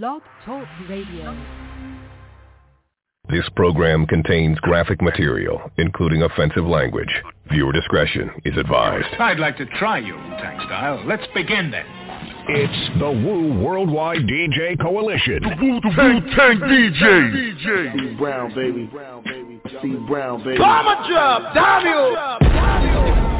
Blog Talk Radio. This program contains graphic material, including offensive language. Viewer discretion is advised. I'd like to try your Wu-Tang style. Let's begin then. It's the Wu Worldwide DJ Coalition. The Wu, the Wu-Tang DJ. DJ. C Brown, baby. C Brown, baby. Bomber drop, Daniel.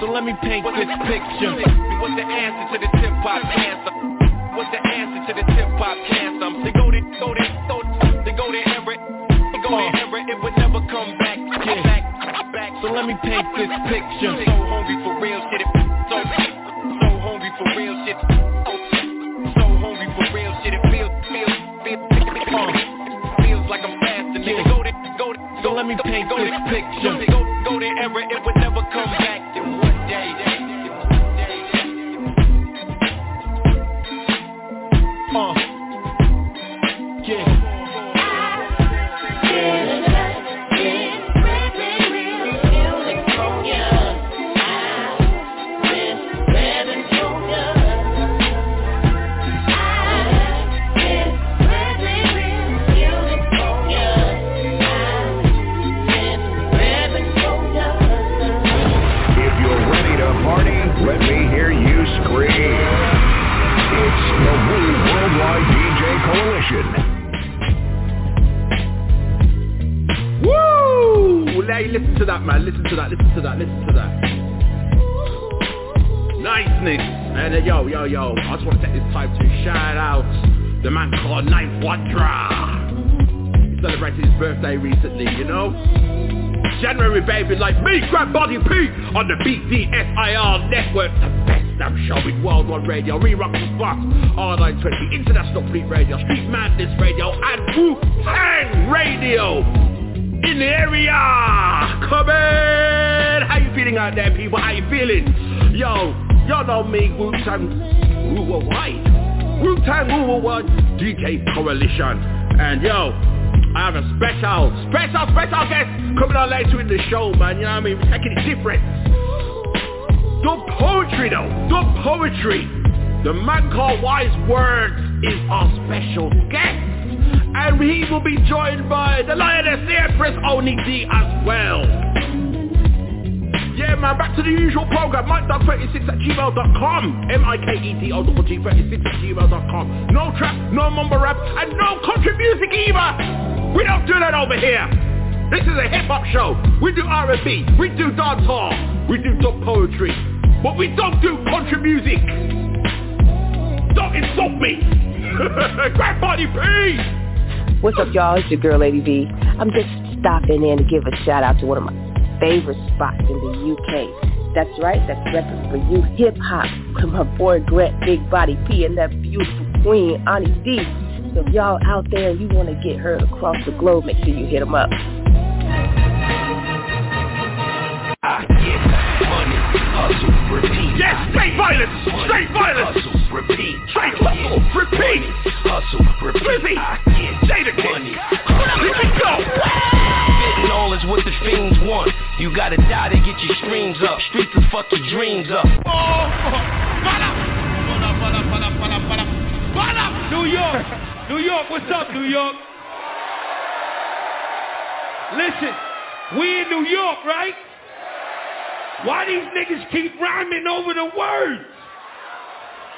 So let me paint this picture. What's the answer to the tip hop cancer? What's the answer to the tip hop cancer? They go there, go there, go they go there, Everett. They go there, Everett. It would never come back, yeah. back, back. So let me paint this picture. So hungry for real shit. It, so, so hungry for real shit. So, hungry for real shit. It feels, feels, feels, uh, feels like I'm fasting. Yeah. Let me paint this picture. Go, go there, Everett. It would never come back. in one day. Uh, Hey, listen to that, man. Listen to that. Listen to that. Listen to that. Niceness. And uh, yo, yo, yo. I just want to take this time to shout out the man called 9th Wonder. He celebrated his birthday recently, you know? January baby like me, Grab Body P on the BDSIR network, the best damn show in World worldwide radio, Re-Rock the Spot, R920, International Fleet Radio, Street Madness Radio, and Wu-Tang Radio in the area. Come in. How you feeling out there, people? How you feeling? Yo, y'all know me, Wu-Tang, Wu White, Wu-Tang Wu-Wide DJ Coalition, and yo. I have a special, special, special guest coming on later in the show, man. You know what I mean? We're taking it different. Dub poetry, though. Dub poetry. The man called Wise Wurdz is our special guest. And he will be joined by the Lioness, the Empress Oni D as well. Yeah, man, back to the usual program. MikeDog36 at gmail.com. M-I-K-E-D-O-G-36 at gmail.com. No trap, no mumble rap, and no country music either. We don't do that over here. This is a hip-hop show. We do R&B. We do dancehall. We do dub poetry. But we don't do country music. Don't insult me. Grand Party P! What's up, y'all? It's your girl, Lady V. I'm just stopping in to give a shout out to one of my favorite spots in the UK. That's right, that's record for you, hip hop, with my boy Grant Big Body P and that beautiful queen, Oni D. So if y'all out there and you want to get heard across the globe, make sure you hit them up. I get money, hustle, repeat. Yes, straight violence, straight violence. Hustle, repeat. Straight hustle, repeat. Hustle, repeat. I get all is what the fiends want. You gotta die to get your streams up. Streets will fuck your dreams up. New York, New York, what's up, New York? Listen, we in New York, right? Why these niggas keep rhyming over the words?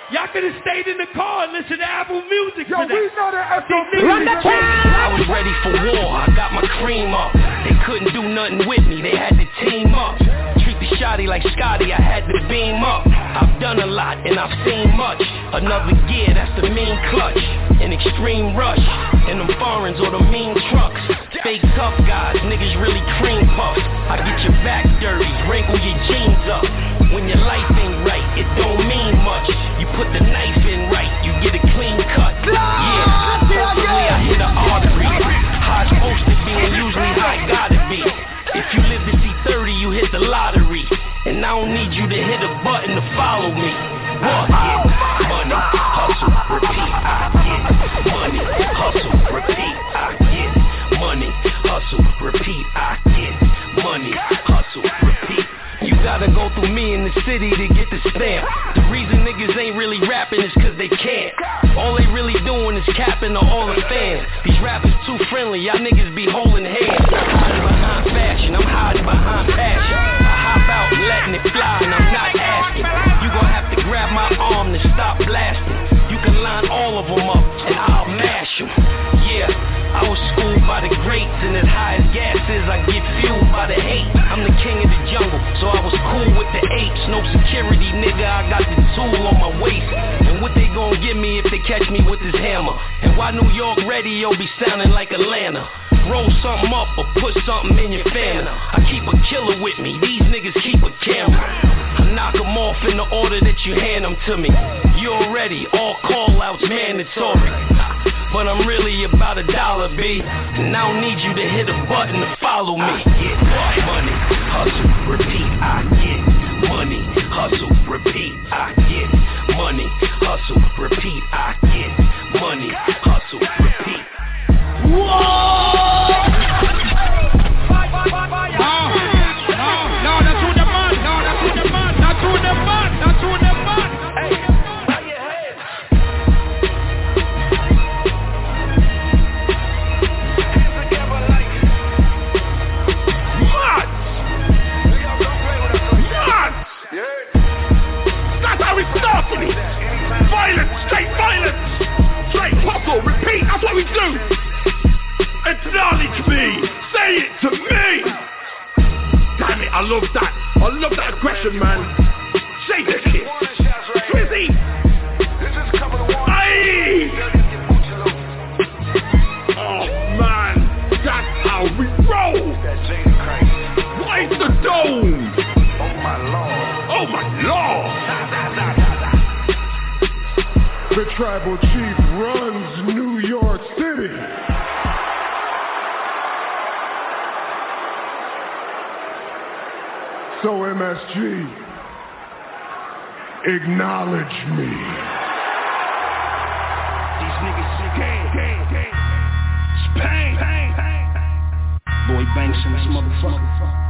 Y'all could have stayed in the car and listened to Apple Music. Yo, for that. we know that Apple These Music. niggas- I was ready for war, I got my cream up. They couldn't do nothing with me, they had to team up. Treat the shotty like Scotty, I had to beam up. I've done a lot and I've seen much. Another gear, that's the mean clutch. An extreme rush, and them foreigns or the mean trucks. Fake tough guys, niggas really cream puffs. I get your back dirty, wrinkle your jeans up. When your life ain't right, it don't mean much. You put the knife in right, you get a clean cut. Yeah, hopefully I hit an artery. How it's supposed to be and usually how it gotta be. If you live to see 30, you hit the lottery. And I don't need you to hit a button to follow me. What? Money, hustle, repeat. I get money, hustle, hustle, repeat, I get money, hustle, repeat. You gotta go through me in the city to get the stamp. The reason niggas ain't really rapping is cause they can't. All they really doing is capping to all the fans. These rappers too friendly, y'all niggas be holding hands. I'm hiding behind fashion, I'm hiding behind passion. I hop out letting it fly and I'm not asking. You gon' have to grab my arm to stop blasting. You can line all of them up and I'll mash them. I was schooled by the greats, and as high as gas is, I get fueled by the hate. I'm the king of the jungle, so I was cool with the apes. No security, nigga, I got the tool on my waist. And what they gon' give me if they catch me with this hammer? And why New York radio be sounding like Atlanta? Roll something up or put something in your family. I keep a killer with me, these niggas keep a camera. I knock them off in the order that you hand them to me. You already, all call outs mandatory. But I'm really about a dollar, B. And I don't need you to hit a button to follow me. I get money, hustle, repeat. I get money, hustle, repeat. I get money, hustle, repeat. I get money, hustle, repeat. Whoa! We do. Acknowledge me. Say it to me. Damn it, I love that. I love that aggression, man. Say this shit. Aye. Oh, man. That's how we roll. Why the dome? Oh, my lord. Oh, my lord. The tribal chief runs MSG, acknowledge me. These niggas gang, gang, gang. Spain, pain, pain. Boy Banks in this motherfucker.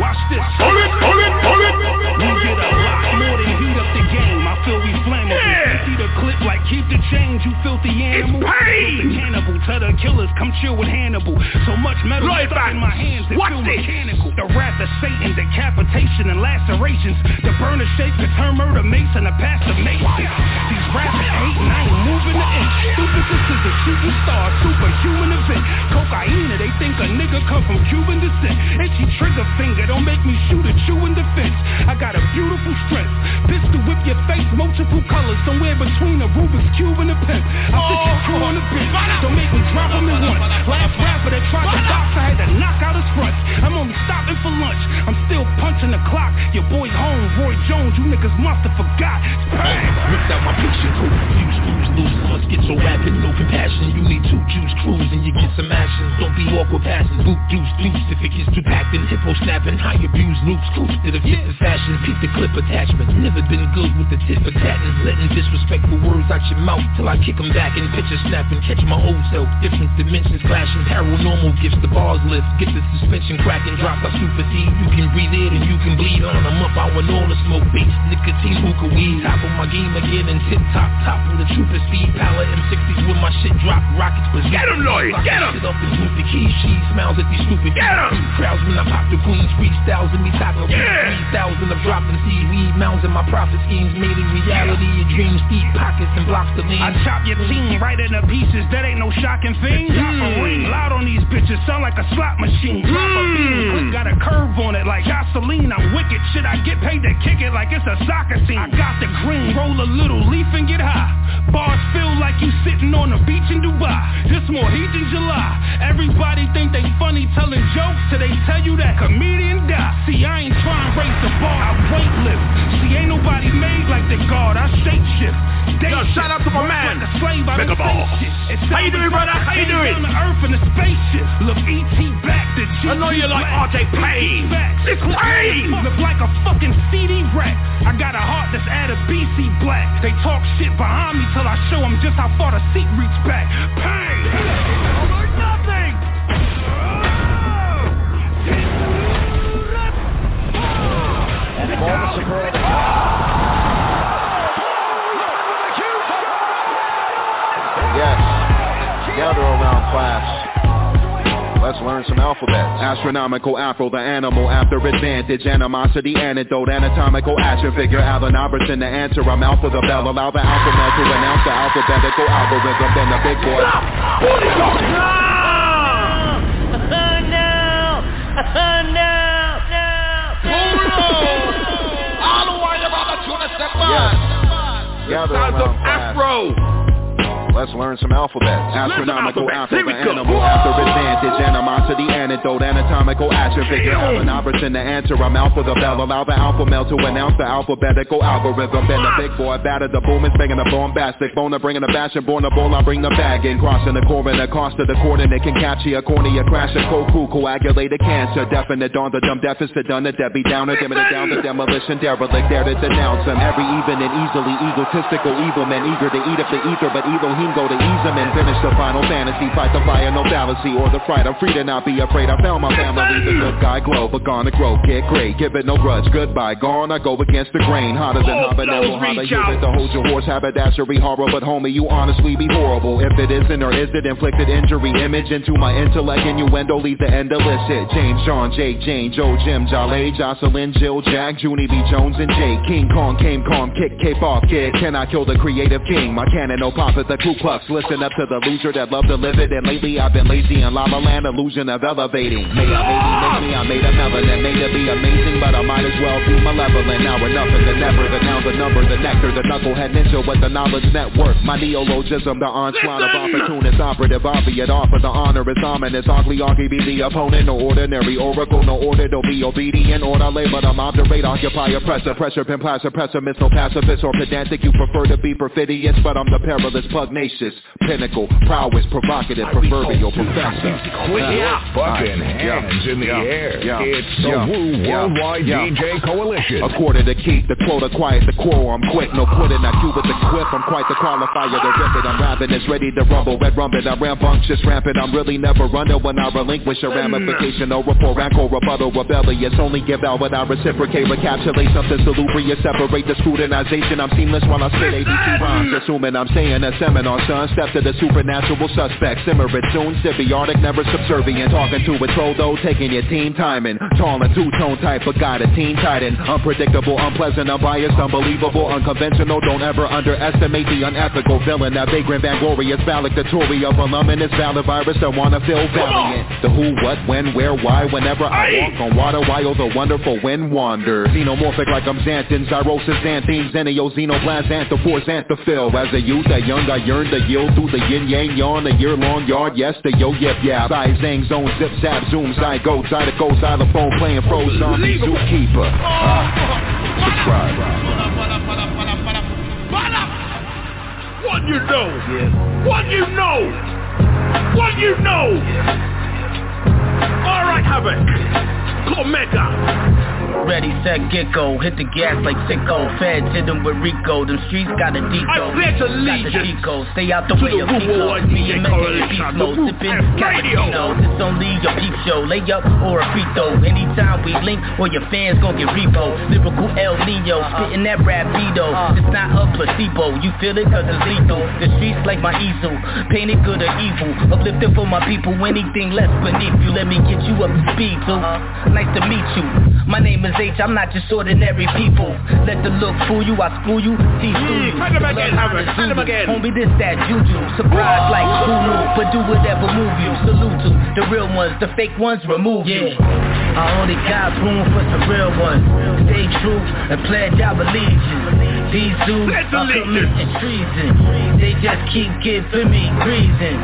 Watch this. Hold it, hold it, hold it. We get a lot more than heat up the game. I feel we flammable. Yeah. See the clip like keep the change, you filthy animal. It's pain. Cannibal, tell the killers come chill with Hannibal. So much metal right stuck in my hands it feel mechanical. The wrath of Satan, decapitation and lacerations. The burner shape could turn murder mason to pastor mason. These rappers hate and I ain't moving the inch. Stupid sisters a shooting star, superhuman event. Cocaine, they think a nigga come from Cuban descent. Itchy trigger finger don't make me shoot at you in defense. I got a beautiful strength. Pistol whip your face, multiple colors, somewhere between a Rubik's Cube and a pimp. I sit your crew on the bench. Don't make me drop him in once. Last rapper that tried to box, I had to knock out his front. I'm only stopping for lunch. I'm still punching the clock. Your boy home, Roy Jones, you niggas must have forgot. Bang! Ripped out my picture, cool. Fuse, lose, lose. Must get so rapid, no compassion. You need two juice crews and you get some action. Don't be awkward passing. Boot, deuce, deuce. If it gets too packed, then hippo snapping and high abuse loops coops that have fit the fashion, keep the clip attachment. Never been good with the tip for tatting, letting disrespectful words out your mouth till I kick them back and picture snap and catch my old self. Different dimensions clashing, paranormal gifts, the bars lift, get the suspension cracking, drop a super D. You can breathe it and you can bleed on. I'm up, I want all the smoke beats, nicotine, hookah weed. Top of my game again and tip top, top with a trooper speed, palette M60s with my shit drop, rockets but Get him, Lloyd, get him! Shit up and move the keys, she smiles at these stupid Get him! Crowds when I pop the queens, freestyles and me of yeah. 3,000 of dropping seaweed mounds in my profit schemes made in reality. Your dreams deep pockets and blocks to lean. I chop your team right into pieces, that ain't no shocking thing. Mm. Drop a ring loud on these bitches, sound like a slot machine. Drop mm. a beam, click got a curve on it like gasoline. I'm wicked, shit, I get paid to kick it like it's a soccer team. I got the green, roll a little leaf and get high. Bars feel like you sitting on the beach in Dubai. Just more heat than July. Everybody think they funny telling jokes till they tell you that comedian die. See, I ain't trying to raise the bar, I weight lift. See, ain't nobody made like the guard, I shape shift. Yo, shout out to my man, like a slave, I Mega Ball. How you doing, brother? How you doing? Down to earth in the spaceship. Look, E.T. back, the G I know you like R.J. Payne. It's Payne! Look like a fucking CD rack. I got a heart that's at a BC black. They talk shit behind me till I show them just how far the seat reach back. Pain! And the ball to Segura to Yes. Gather around class. Let's learn some alphabets. Astronomical afro, the animal after advantage. Animosity antidote, anatomical action figure. Allen Iverson, the answer. I'm out for the bell. Allow the alphabet to announce the alphabetical algorithm. Then the big boy. Stop! What? Oh, no! Oh, no! Yes. Gather Sounds of around class. Afro. Let's learn some alphabets. Astronomical alphabets. Here alpha, we the go. animal after advantage. Animosity, antidote, anatomical action figure. Allen Iverson, the answer. I'm alpha the bell. Allow the alpha male to announce the alphabetical algorithm. Then the big boy batter the boom is banging the bombastic. Boner bringing the bastion. Born the ball, I bring the bag in. Crossing the core and the cost of the coordinate can catch you. A cornea crash, a cold coagulated cancer. Definite on the dumb deficit. Done it, Debbie Downer. Dimming it down the demolition. Derelict there to denounce him. Every even and easily egotistical evil men eager to eat up the ether. But Elohim go to ease him and finish the final fantasy. Fight the fire, no fallacy or the fright. I'm free to not be afraid. I found my family. The good guy glow, but gonna grow. Get great, give it no grudge. Goodbye, gone. I go against the grain. Hotter than Oh, habanero. Hotter you out. with hold your horse haberdashery horror. But homie, you honestly be horrible. If it isn't or is it inflicted injury? Image into my intellect. Innuendo leave the end illicit. James, Sean, Jake, Jane, Joe, Jim, Jolly, Jocelyn, Jill, Jack, Junie B. Jones, and Jake. King Kong came calm, kick, cape off, kid. Can I kill the creative king? My cannon, no pop at the Ku Klux. Listen up to the loser that love to live it. And lately I've been lazy in lava land, illusion of elevating. May I, maybe, maybe I made a melanin, made to be amazing, but I might as well be malevolent. Now we're nothing, the never, the now, the number, the nectar, the knucklehead ninja with the knowledge network. My neologism, the onslaught of opportunist, operative, obviate, offer the honor is ominous. Ugly, argue be the opponent, no ordinary oracle, no order, don't be obedient, order lay, but I'm obdurate, occupy, oppressor, pressure, pin, plaster, pessimist, no pacifist or pedantic. You prefer to be perfidious, but I'm the perilous, pugnacious, pinnacle, prowess, provocative, proverbial professor. Yeah. fucking hands in the air. It's the. Woo. Worldwide. DJ Coalition. A quarter to keep, the quota quiet, the I'm quick, no quitting, I do with the quip, I'm quite the qualifier to rip it, I'm ravenous, ready to rumble, red rumpet, I'm rambunctious, rampant, I'm really never running when I relinquish a ramification, no rapport, rancor, rebuttal, rebellious, only give out when I reciprocate, recapitulate something salubrious, separate the scrutinization, I'm seamless while I spit ABC rhymes, assuming I'm saying a seminar, son, step to the supernatural suspect, simmer it soon, symbiotic, never subservient, talking to a troll though, taking your team timing, tall and two-tone type, but got a teen titan, unpredictable, unpleasant, unbiased, unbelievable, unconventional, don't ever underestimate the unethical villain, that vagrant, vainglorious, valedictory of voluminous, valid virus, I wanna feel valiant, the who, what, when, where, why, whenever I walk on water, while oh, the wonderful wind wanders, xenomorphic like I'm Xanthin, Zyrosis, Xanthine, Xenio, Xenoblast, Anthropores, Anthophyll, as a youth, a young, I yearn to yield through the yin-yang yawn, a year-long yard, yes, the yo, yip, yeah, Zai, Zang, Zone, Zip, Zap, Zoom, Zygo, Zydeco, Xylophone, playing froze, zombie, zookeeper, ah, subscribe. What you know? What you know? What you know? All right, Havoc. Cormega. Ready, set, get go. Hit the gas like sicko. Feds hit them with Rico. Them streets got a deco. I pledge Got the allegiance Chico. Stay out the to way the of Pico. Me and Megan Coalition, beast the mode. Woo Sipping cappuccinos. It's only your peep show. Lay up or a free throw. Anytime we link, or your fans gon' get repo. Lyrical El Nino. Uh-uh. Spitting that rap beto. Uh-uh. It's not a placebo. You feel it cause it's lethal. The streets like my easel. Painted good or evil. Uplifting for my people. Anything less beneath you. Let me get you up to speed, too. Uh-huh. Nice to meet you. My name is H. I'm not just ordinary people. Let the look fool you. I school you. Teach you. Cut him again. Cut him again. Homie, this that juju. Surprise like who knew. But do whatever move you. Salute to the real ones. The fake ones remove you. I only got room for some real ones. Stay true and pledge our allegiance. These dudes are committing treason. They just keep giving me reason.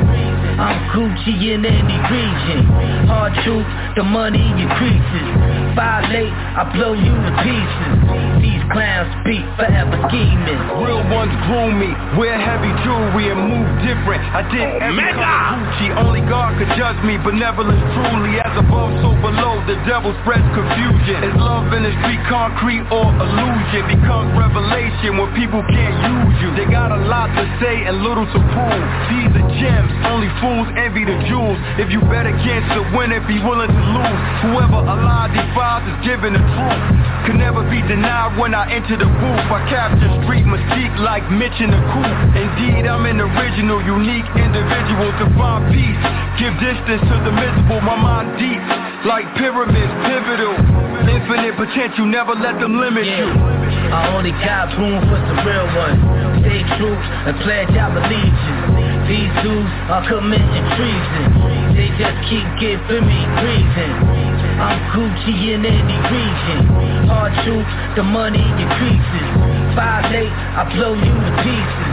I'm Gucci in any region. Hard truth, the money increases. Violate, I blow you to pieces. These clowns speak forever scheming. Real ones groom me, wear heavy jewelry and move different. I did oh, every Omega. color Gucci, only God could judge me. Benevolence truly, as above, so below. the devil spreads confusion Is love in the street concrete or illusion Becomes revelation when people can't use you They got a lot to say and little to prove These are gems, only fools envy the jewels If you bet against the winner, be willing to lose Whoever Allah defies is given the truth Can never be denied when I enter the booth I capture street mystique like Mitch in the coop Indeed, I'm an original, unique individual to find peace Give distance to the miserable, my mind deep Like pyramids, pivotal Infinite potential, never let them limit Yeah. you I only got room for some real ones. Stay true and pledge our allegiance. These dudes are committing treason. They just keep giving me reason. I'm Gucci in any region. Hard truth, the money increases. Violate, I blow you to pieces.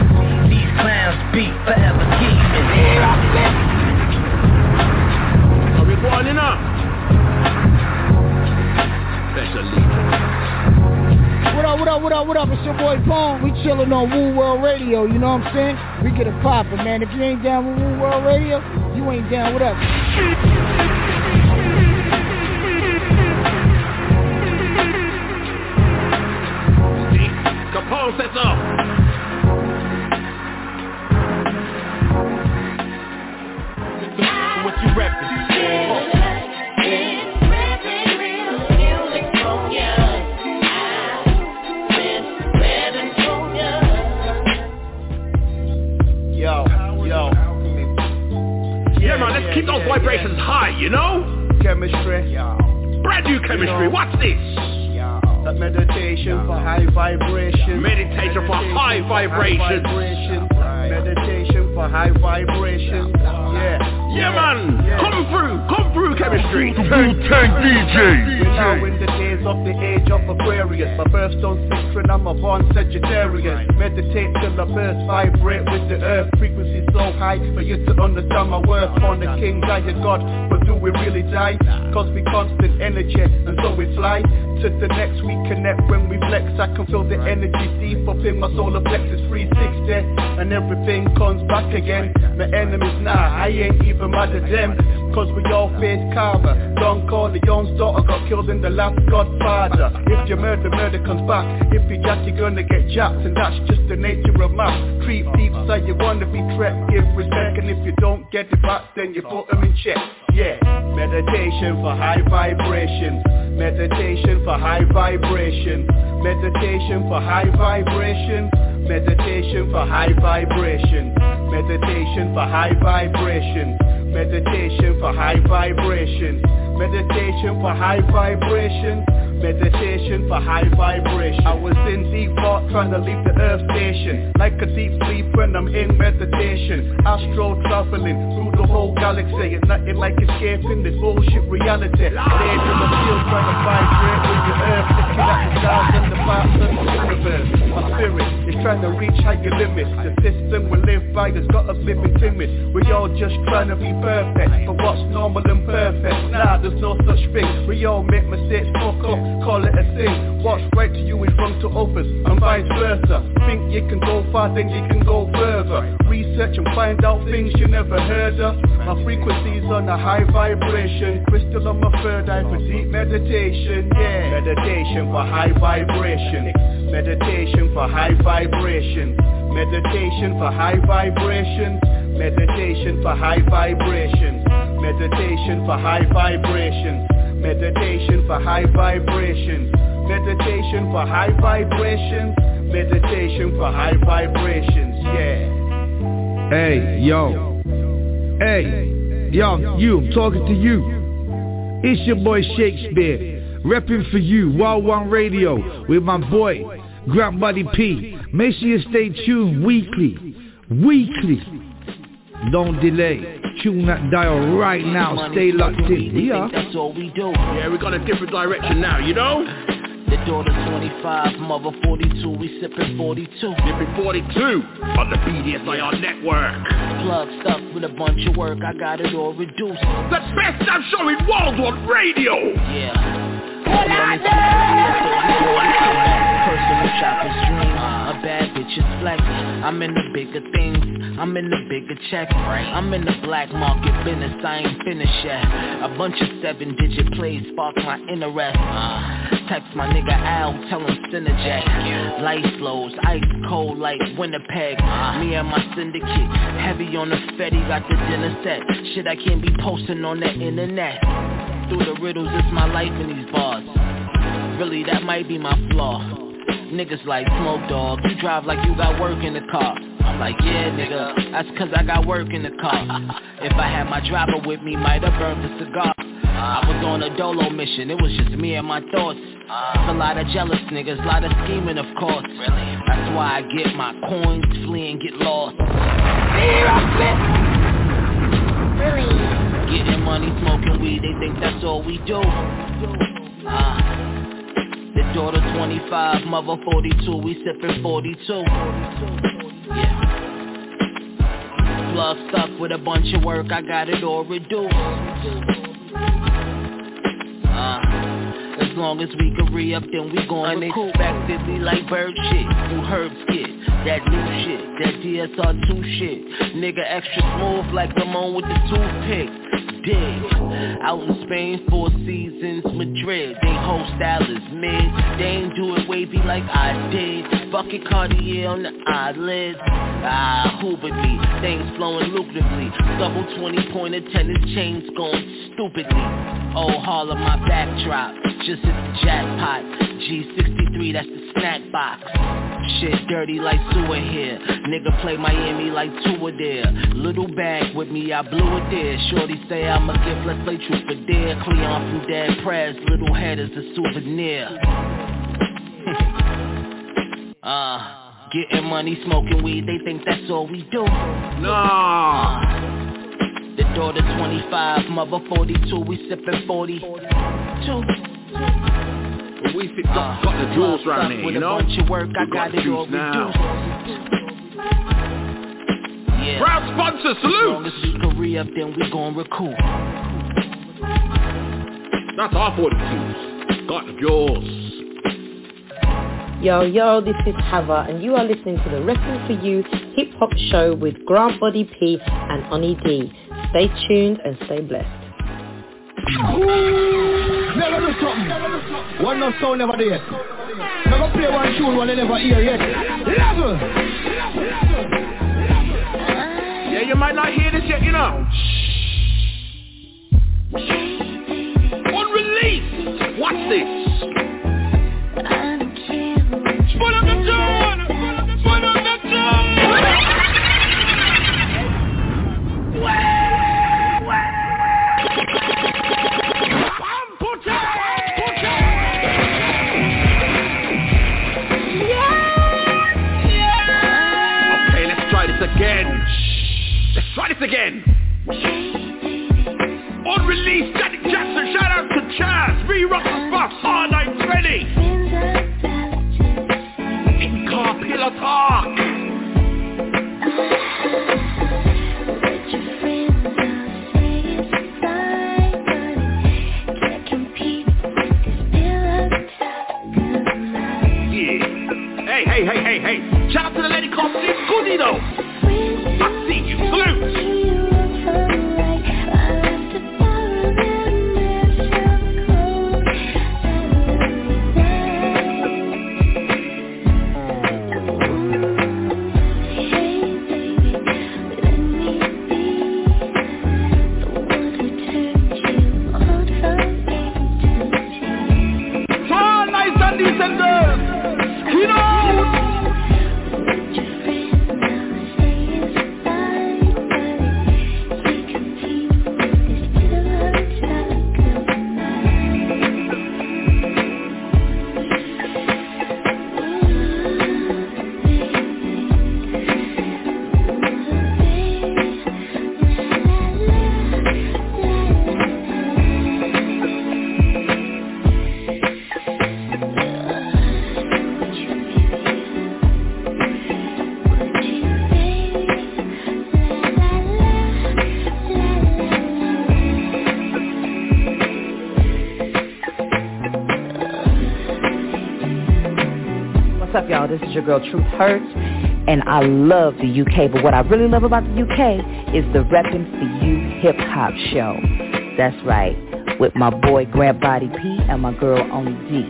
These clowns beat forever keeping. Are we boiling up? Special leader. What up, what up, what up, what up? It's your boy Bone. We chillin' on Wu World Radio, you know what I'm saying? We get it poppin', man. If you ain't down with Wu World Radio, you ain't down with us. Capone sets up. What you reppin'? Yo, yo. Yeah, man, let's keep those vibrations high, you know? Kemetstry. Brand new Kemetstry. Watch this. That meditation for high vibration. Meditation for high vibration. Meditation for high vibration. Yeah. Yeah, man. Come through. Come through, Kemetstry. Wu-Tang. We're now in the days of the age of Aquarius My birthstone Citron, I'm a born Sagittarius Meditate till I burst, vibrate with the earth Frequency so high for you to understand my worth On the king, die a god, but do we really die? Cause we constant energy, and so we fly To the next we connect when we flex I can feel the energy deep up in my solar plexus 360 And everything comes back again My enemies now, I ain't even mad at them Cause we all face karma. Don't call the Corleone's daughter got killed in the last Godfather. If you murder, murder comes back. If you jack, you're gonna get jacked And that's just the nature of math. Treat people so you wanna be trapped Give respect and if you don't get it back Then you put them in check. Yeah, meditation for high vibration. Meditation for high vibration. Meditation for high vibration Meditation for high vibration. Meditation for high vibration. Meditation for high vibration. Meditation for high vibration. Meditation for high vibration. I was in deep thought trying to leave the earth station. Like a deep sleep when I'm in meditation. Astro traveling through whole galaxy It's nothing like escaping this bullshit reality. Laid in the field trying to vibrate with the earth. Looking at the stars and the parts of the universe. My spirit is trying to reach higher limits. The system we live by has got us living timid We all just trying to be perfect But what's normal and perfect? Nah, there's no such thing. We all make mistakes, fuck up, call it a sin. What's right to you is wrong to others And vice versa. Think you can go far, then you can go further. Research and find out things you never heard of My frequency's on a high vibration. Crystal on my third eye for deep meditation Yeah, meditation for high vibration. Meditation for high vibration. Meditation for high vibration. Meditation for high vibration. Meditation for high vibration. Meditation for high vibration. Meditation for high vibrations Meditation for high vibrations Yeah. Hey, yo. Hey, yo, you, I'm talking to you. It's your boy Shakespeare, repping for you, Wild One Radio, with my boy, Grant Buddy P. Make sure you stay tuned weekly, weekly. Don't delay. Tune that dial right now. Stay locked in. Are. That's all we do. Yeah, we got a different direction now, you know? The daughter 25, mother 42, we sippin' 42. Sipping 42 on the BDSIR network. Plug stuff with a bunch of work, I got it all reduced. The best damn show in Wildwood Radio. Yeah. Personal shopper's dream, a bad bitch's flex. I'm in the bigger things, I'm in the bigger check. I'm in the black market business, I ain't finished yet. A bunch of seven digit plays spark my interest. Text my nigga Al, tell him Synergy. Light flows, ice cold like Winnipeg. Me and my syndicate, heavy on the Fetty, got the dinner set. Shit I can't be posting on the internet. Through the riddles, it's my life in these bars. Really, that might be my flaw. Niggas like smoke dog, you drive like you got work in the car. I'm like, yeah, nigga, that's cause I got work in the car. If I had my driver with me, might have burned the cigar. I was on a dolo mission, it was just me and my thoughts. It's a lot of jealous niggas, a lot of scheming, of course. That's why I get my coins, flee and get lost. Really? Getting money, smoking weed, they think that's all we do. Uh, the daughter 25, mother 42, we sippin' 42. Yeah. Plug stuck with a bunch of work, I got it all reduced. Uh, as long as we can re-up, then we gon' Unexpectedly like bird shit, you herb skit That new shit, that DSR2 shit Nigga extra smooth like Ramon with the toothpick Dig, out in Spain, four seasons, Madrid. They whole style is mid, they ain't do it wavy like I did. Bucket Cartier on the eyelids Ah, me, things flowing lucratively. Double 20 pointer tennis chains going stupidly. Oh, of my backdrop, just hit the jackpot. G63, that's the snack box. Shit dirty like sewer here. Nigga play Miami like Tua there. Little bag with me, I blew it there Shorty say I'm a gift, let's play truth for dare Cleon from Dead Prez, little head is a souvenir. Uh, getting money, smoking weed, they think that's all we do. Nah The daughter 25, mother 42, we sippin' 42 we got, got the jewels round here, you know? Bunch of work, I We got the it all now. Yeah. Proud sponsor, As long salute! as we can re-up, then we gon' recoup. That's our 42s. Got the jewels. Yo, yo, this is Hava, and you are listening to the Reppin' For You hip hop show with Grant Body P and Oni D. Stay tuned and stay blessed. Never do something. One no sound never there. Never play one tune one they never hear yet. Level. You might not hear this yet, you know. Unreleased. Watch this. Try this again. Unreleased Janet Jackson, shout out to Chaz, re-rock the box, R920. In car pillow talk. Hey, hey, hey, hey. Shout out to the lady called Sis Goody though. Is your girl Truth Hurts, And I love the UK, but what I really love about the UK is the Reppin' For You Hip Hop Show. That's right, with my boy Grant Body P and my girl Oni D.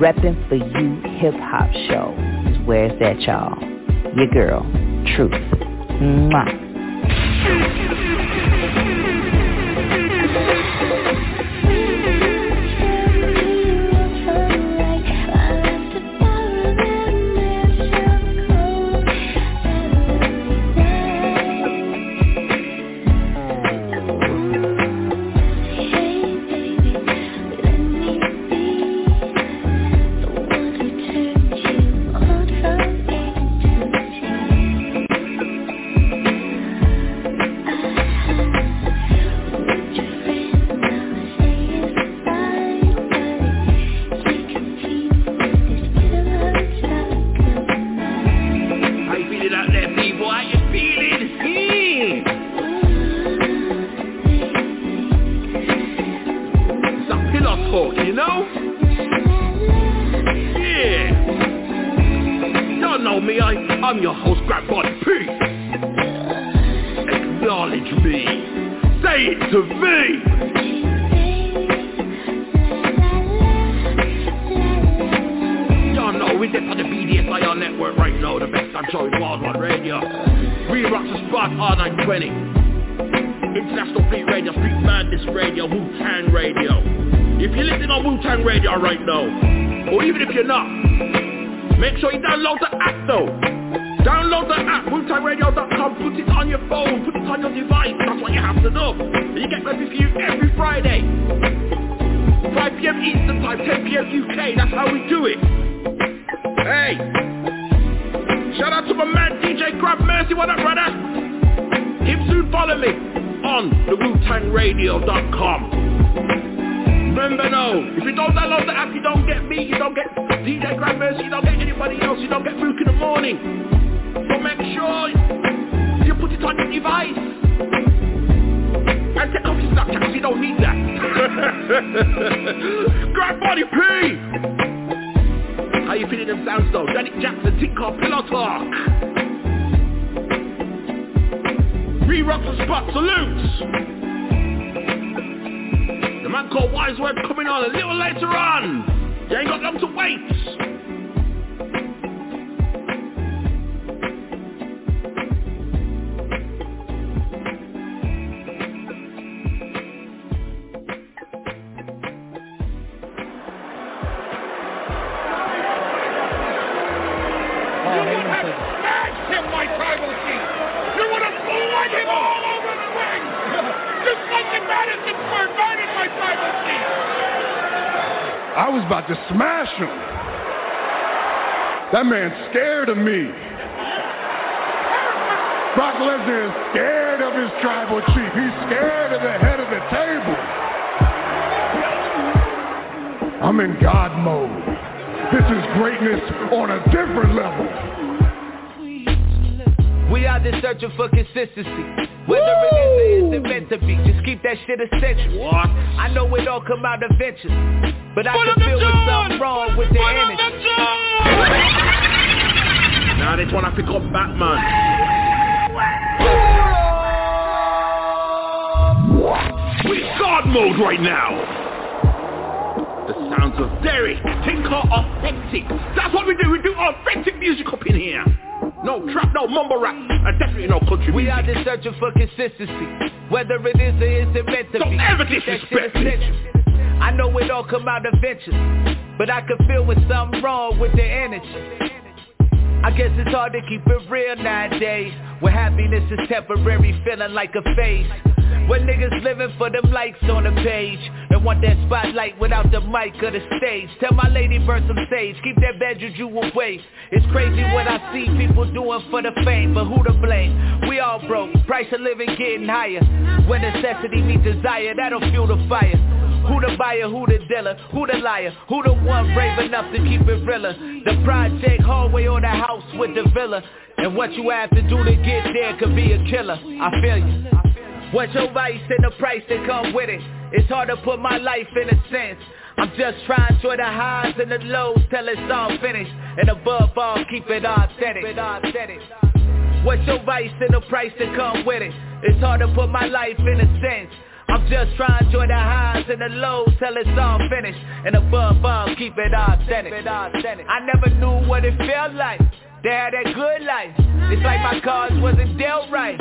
Reppin' For You Hip Hop Show is where it's at, y'all. Your girl, Truth. Mwah. Come out eventually, but I can feel when something wrong with the energy. Now they trying to pick up Batman. We God mode right now. The sounds of Derrick, Tinker Authentic. That's what we do. We do authentic music up in here. No trap, no mumble rap, and definitely no country We music. out there searching for consistency. Whether it is or isn't meant to Don't be. ever Keep that shit disrespect me. I know it all come out eventually, but I can feel when something wrong with the energy. I guess it's hard to keep it real nowadays Where happiness is temporary, feeling like a phase. When niggas living for them likes on the page And want that spotlight without the mic or the stage. Tell my lady burn some sage, keep that bad juju away. It's crazy what I see people doing for the fame But who to blame? We all broke, price of living getting higher. When necessity meets desire, that'll fuel the fire who the buyer, who the dealer, who the liar, who the one brave enough to keep it realer The project hallway or the house with the villa And what you have to do to get there could be a killer, I feel you What's your vice and the price that come with it? It's hard to put my life in a sense. I'm just trying to enjoy the highs and the lows till it's all finished. And above all, keep it authentic. What's your vice and the price that come with it? It's hard to put my life in a sense. I'm just trying to enjoy the highs and the lows till it's all finished. And above all, keep it authentic. I never knew what it felt like. They had that good life. It's like my cards wasn't dealt right.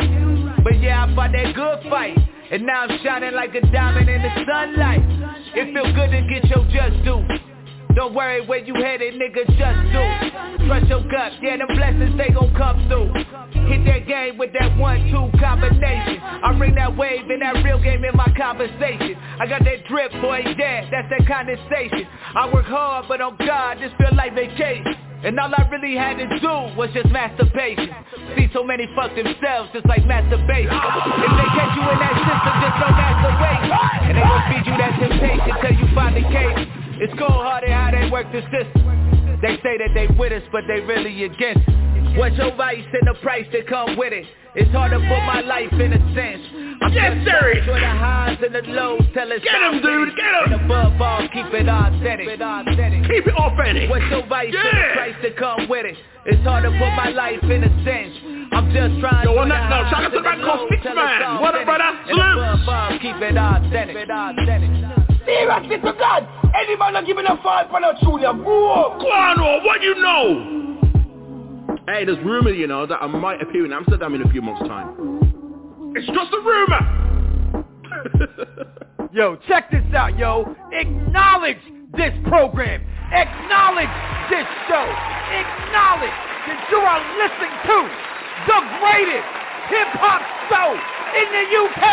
But yeah, I fought that good fight. And now I'm shining like a diamond in the sunlight. It feel good to get your just due. Don't worry where you headed, nigga, just do. Trust your gut, yeah, the blessings, they gon' come through. Hit that game with that one-two combination. I bring that wave and that real game in my conversation. I got that drip, boy, yeah, that's that condensation. I work hard, but on God, this feel like vacation and all I really had to do was just masturbation See so many fuck themselves just like masturbation If they catch you in that system, just don't masturbate And they gon' feed you that temptation till you find the case. It's cold hearted how they work the system. They say that they with us, but they really against. it What's your vice and the price that come with it? It's hard to put my life in a sense. I'm yes, sir. For the highs and the lows, tell us Get him, dude. Get him. And above all, keep it authentic. Keep it authentic. What's your vice yeah. and the price that come with it? It's hard to put my life in a sense. I'm just trying Yo, to on that note, shout out to the man called Six Man. What up, brother? Salute. Keep it authentic. Seriously to God, any man not giving a five for no Julia. Whoa. Go on, oh, what you know? Hey, there's rumor, you know, that I might appear in Amsterdam in a few months' time. It's just a rumor. yo, check this out, yo. Acknowledge this program. Acknowledge this show. Acknowledge that you are listening to the greatest hip-hop show in the UK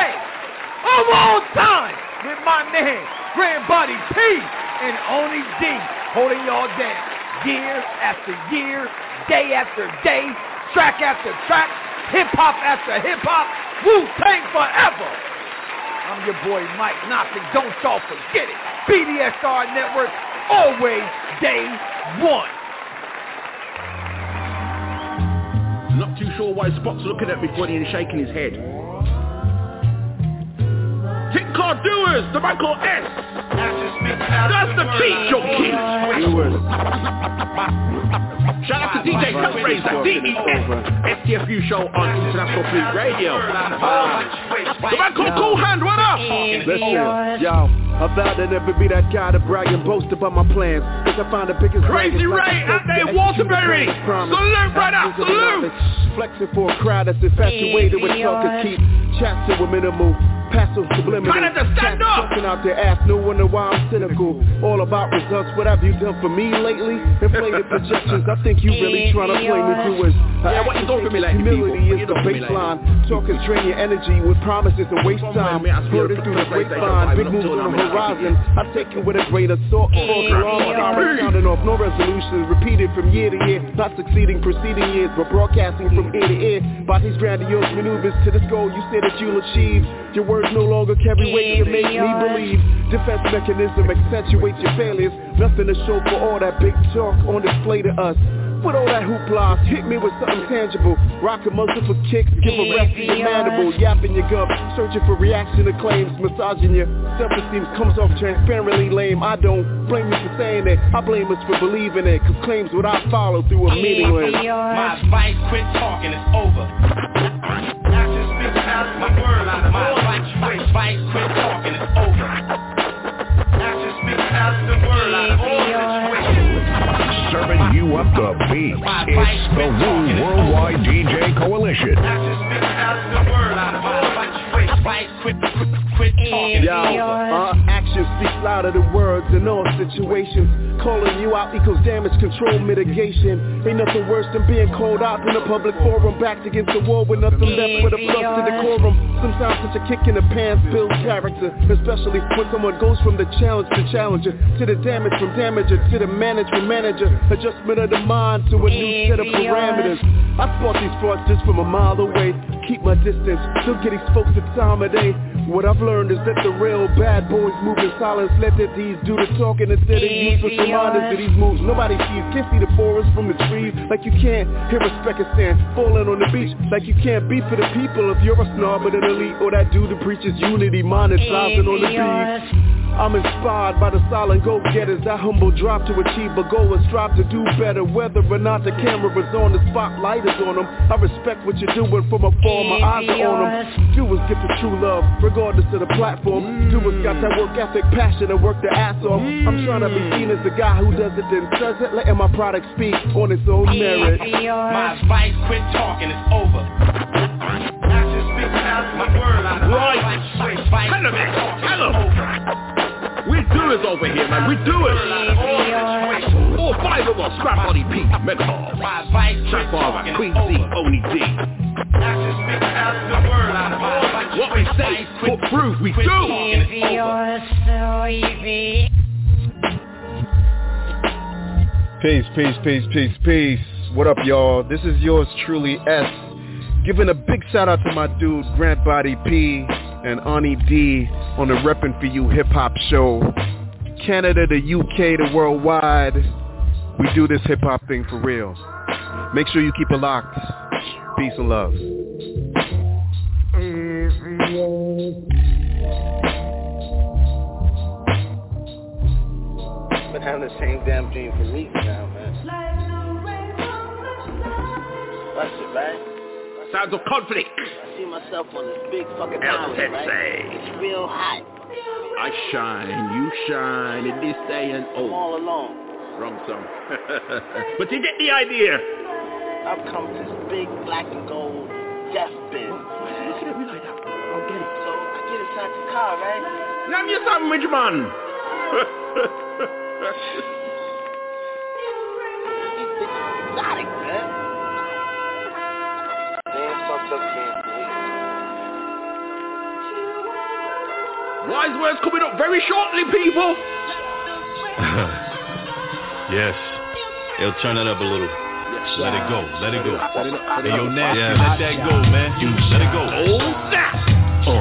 of all time with my man, Grand Body P and Oni D holding y'all down year after year, day after day, track after track, hip-hop after hip-hop, Wu-Tang forever. I'm your boy Mike Knoxon. Don't y'all forget it. BDSIR Network, always day one. Not too sure why Spot's looking at me funny and shaking his head. Tick Car Doers, the man called S. That's the beat, your kid. Shout out to DJ Hellraiser, D-E-S, STFU show on International Fleet Radio. the man called Cool Hand, what up? Listen, yo, I vowed to never be that guy to brag and boast about my plans. Cause I find the biggest Crazy Ray out there, Waterbury. Salute, brother, salute. Flexing for a crowd that's infatuated with talk and keep chats to a minimal. Passive subliminal. Stand up. Talking out their ass, no wonder why I'm cynical. All about results, what have you done for me lately? Inflated projections, I think you really trying to play me through it. Yeah, what you doing for me like Humility is the baseline. Talk Talking drain your energy with promises and waste time. Heard it through the grapevine, big moves on the horizon. I take it with a grain of salt. False alarm, sirens sounding off, no resolutions. Repeated from year to year, not succeeding preceding years, but broadcasting from ear to ear. By these grandiose maneuvers to this goal you say that you'll achieve. Your words no longer carry weight to make me believe. Defense mechanism accentuates your failures. Nothing to show for all that big talk on display to us. With all that hoopla, hit me with something tangible. Rock a muscle for kicks, give a rest to your mandible. Yapping your gum, searching for reaction to claims. Massaging your self-esteem comes off transparently lame. I don't blame you for saying it. I blame us for believing it. Cause claims without follow through are meaningless. My advice, quit talking, it's over. Not just speak out my word out of my advice, quit talking, it's over. Not just speak out the word out of up the beats. It's the Wu Worldwide DJ Coalition. Yo, uh, actions speak louder than words in all situations. Calling you out equals damage control mitigation. Ain't nothing worse than being called out in a public forum. Backed against the wall with nothing left but a plus to decorum. Sometimes such a kick in the pants builds character. Especially when someone goes from the challenge to challenger. To the damage from damager to the management manager. Adjustment of the mind to a new set of parameters. I spot these frauds just from a mile away. Keep my distance, still get these folks the time day. What I've learned is that the real bad boys move in silence. Let the these do the talking instead of useless reminders of these moves. Nobody sees, can't see the forest from the trees. Like you can't hear a speck of sand falling on the beach. Like you can't be for the people if you're a snob but an elite. Or that dude who preaches unity, monetizing on the beat. I'm inspired by the silent go-getters. That humble drop to achieve a goal and strive to do better. Whether or not the camera is on, the spotlight is on them I respect what you're doing from afar, my eyes are on them Doers get the true love, regardless of the platform. Doers got that work ethic, passion, and work their ass off. I'm trying to be seen as the guy who does it then says it. Letting my product speak on its own merit. My advice, quit talking, it's over. Actions speak louder than words Right. Tell him it. Tell him. We do this over here, man. We do it. All five of us. Scrap Body P. Mega Hall. Jack Barber. Queen C. Oni D. What we say, put proof. We do. Peace, peace, peace, peace, peace. What up, y'all? This is yours truly, S. Giving a big shout out to my dude, Grant Body P and Oni D on the Reppin' For You Hip Hop Show. Canada, the UK, the worldwide. We do this hip hop thing for real. Make sure you keep it locked. Peace and love. Been having the same damn dream for weeks now, man. That's it, right? Sounds of conflict. I see myself on this big fucking Sensei. right? It's real hot. I shine, you shine in this day and I'm oh, all alone. wrong song. but you get the idea. I've come to this big black and gold deathbed. Look at me like that. I'll get it. So I get inside the car, right? Name your sandwich, man. Wise Wurdz coming up very shortly, people. yes. It'll turn it up a little. Let it go. Let it go. Hey, yo, Nasty, Yeah. let that go, man. You let it go. Oh, that. Uh,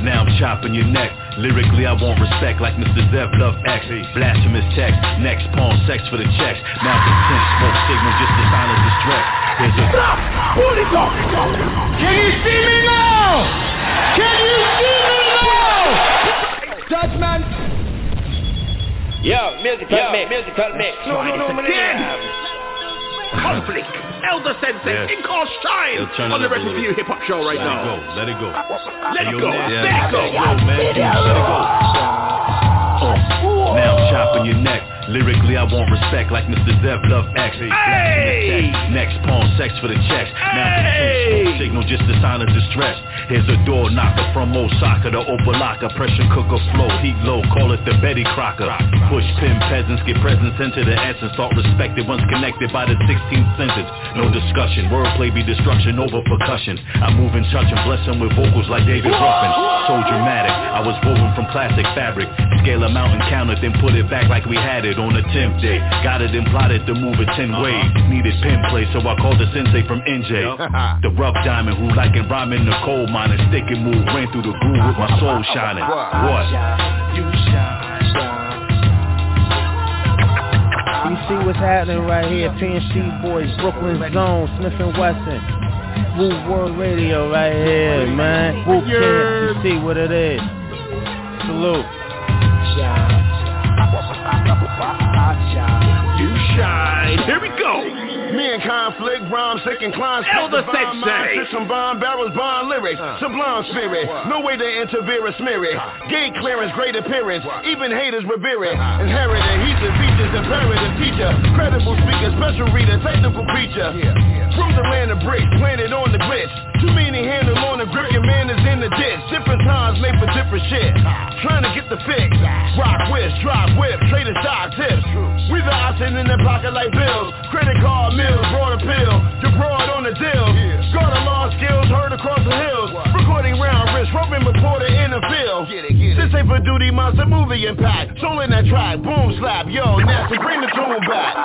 now I'm chopping your neck. Lyrically, I want respect like Mr. Zev Love X. Blasphemous text. Next pawn sex for the checks. Malcontent smoke signal just to silence the stress. Here's a Stop! What is up? Can you see me now? Can you see me now? Judgment. Yo, musical mix. Musical mix. No, no, no, again. Konflik. Elder Sensei, Yes. in call shine on the up Record. View Hip Hop Show right Let now. Let it go. Let it go. Let let it go. that go, man. You Let it go. Now I'm chopping your neck. Lyrically, I want respect like Mr. Zev Love X. Hey! Next pawn sex for the checks. Malcontent smoke signal just to silence the stress. Here's a door knocker from Osaka to Obalaka. Pressure cooker flow, heat low, call it the Betty Crocker. Push pin peasants, get presence into the essence. Thought respected once connected by the 16th sentence. No discussion, wordplay be destruction over percussion. I move and touch and bless him with vocals like David Ruffin. So dramatic, I was woven from classic fabric. Scale a mountain, count it, then put it back like we had it on the 10th day. Got it and plotted to move it 10 ways. Needed pin play, so I called the sensei from NJ. The rough diamond who like and rhyme in the coal mine and stick and move. Ran through the groove with my soul shining. What? You shine, You see what's happening right here, PNC Boys, Brooklyn Zone, Smith Wesson. Wu World Radio right here, man. Woo Kenneth, you see what it is. Salute. You shine. Here we go. Me and Konflik, rhyme, sick and climb, El Da Sensei. system bond, barrels, bond lyrics, uh. sublime spirit, no way to interfere or smear it. Gate clearance, great appearance, even haters revere it. Uh. Inherited, he's the features, imperative teacher, credible speaker, special reader, technical creature. From the land of bricks, planted on the glitch. Too many handle on the grip, your man is in the ditch. Different times made for different shit. Trying to get the fix. Rock whiz, drive whip, trading stock tips. We the option in the pocket like bills. Credit card mills, broad appeal. You're broad on the deal. Got a law skills, heard across the hills. Recording round wrist, roping in the field. This ain't for duty, monster movie impact. Soul in that track, boom slap, yo, nasty, bring the tune back.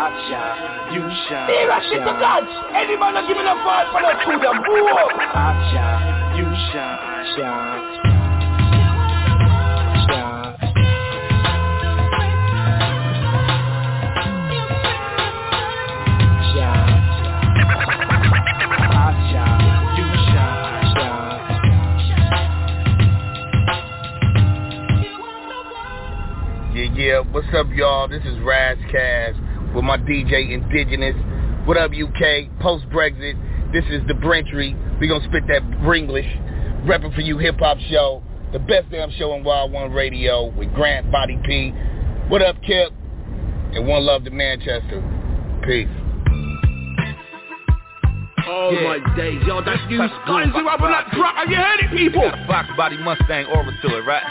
You shine. Hey, that shit the dance. Anybody not giving a fight for that to the boom. You shine. What's up, y'all? This is Ras Kass with my DJ Indigenous. What up, UK? Post-Brexit, this is the Brentry. We gonna spit that Bringlish. Repping for you hip-hop show. The best damn show on Wild One Radio with Grant Body P. What up, Kip? And one love to Manchester. Peace. Oh yeah. my days, yo, that's you starting to up on that truck. Are you heard it, people? Got a Fox body Mustang aura to it, right?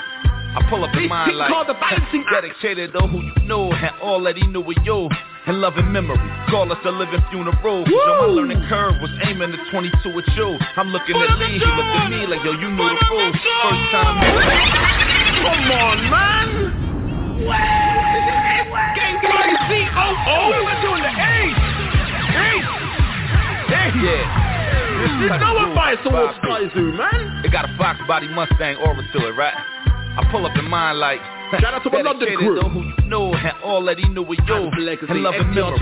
I pull up in mine like the dedicated to who you know and all that he knew of you and loving memory. Call us a living funeral. Cause yo, my learning curve was aiming to 22 with you. I'm looking at Lee, he looked at me like, yo, you know the rules. First time. Come on, man. Game party C O O. Oh. We're doing the. Ace. Ace. Yeah. You know what bias towards Skyzoo, man. It got a Fox body Mustang aura to it, right? I pull up in mine like Shout out to my London crew. Who you know and all that he knew was you. And love and memory.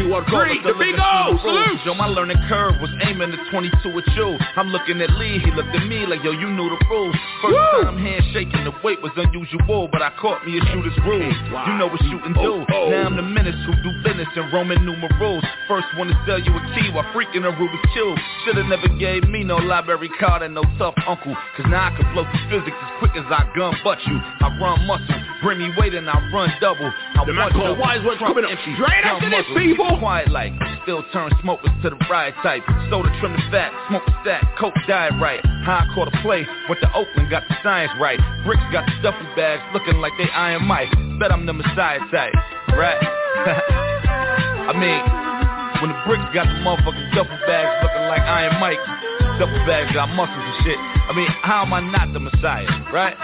The big O. Salute. Yo, my learning curve was aiming to 22 with you. I'm looking at Lee. He looked at me like, yo, you knew the rules. First Woo! time handshaking, the weight was unusual, but I caught me a shooter's groove. Wow. You know what shooting do. Oh, oh. Now I'm the menace who do business in Roman numerals. First one to sell you a key while freaking a Rubik's Cube. Should've never gave me no library card and no tough uncle. Cause now I can flow through physics as quick as I gun butt you. I run muscle, bring me and I run double. I the man called Wise Wurdz coming up straight after this, people. Quiet like, still turn smokers to the riot type. Soda trim the fat, smoke the stack, coke diet right. High caught a play, went to Oakland, got the science right. Bricks got the stuffy bags, looking like they Iron Mike. Bet I'm the Messiah type, right? I mean, when the bricks got the motherfucking duffel bags looking like Iron Mike, duffel bags got muscles and shit. I mean, how am I not the Messiah, right?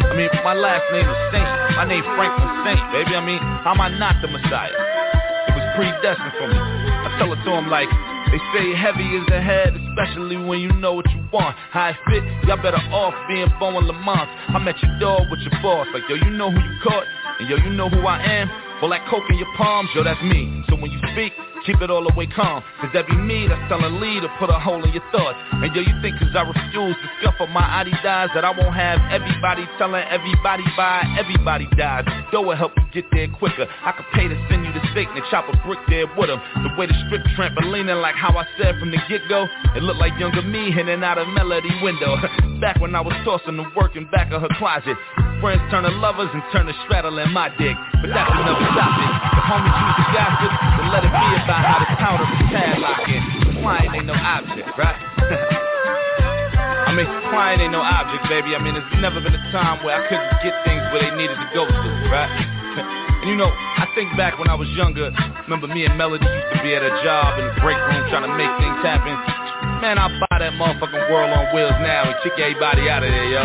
I mean, my last name is Saint. My name Franklin Saint, baby. I mean, how am I not the Messiah? It was predestined for me. I tell it to him like, they say heavy is the head, especially when you know what you want. How I fit, y'all better off being born Lamont. I'm at your door with your boss, like, yo, you know who you caught, and yo, you know who I am. Well, that coke in your palms, yo, that's me. So when you speak, keep it all the way calm. Cause that be me that's telling Lee to put a hole in your thoughts. And yo, you think cause I refuse to scuff up my Adidas that I won't have everybody telling everybody bye, everybody dies. Though will help you get there quicker. I could pay to send you the steak and chop a brick there with him. The way the strip trampolining like how I said from the get-go, it looked like younger me hitting out a melody window. back when I was tossing the work in back of her closet. Friends turn to lovers and turn to straddling my dick. But that's another topic. The homies use the gossip, then let it be about how the powder is padlocking. Flying ain't no object, right? I mean, flying ain't no object, baby. I mean, there's never been a time where I couldn't get things where they needed to go to, right? and you know, I think back when I was younger, remember me and Melody used to be at a job in the break room trying to make things happen. Man, I'll buy that motherfucking world on wheels now and kick everybody out of there, yo.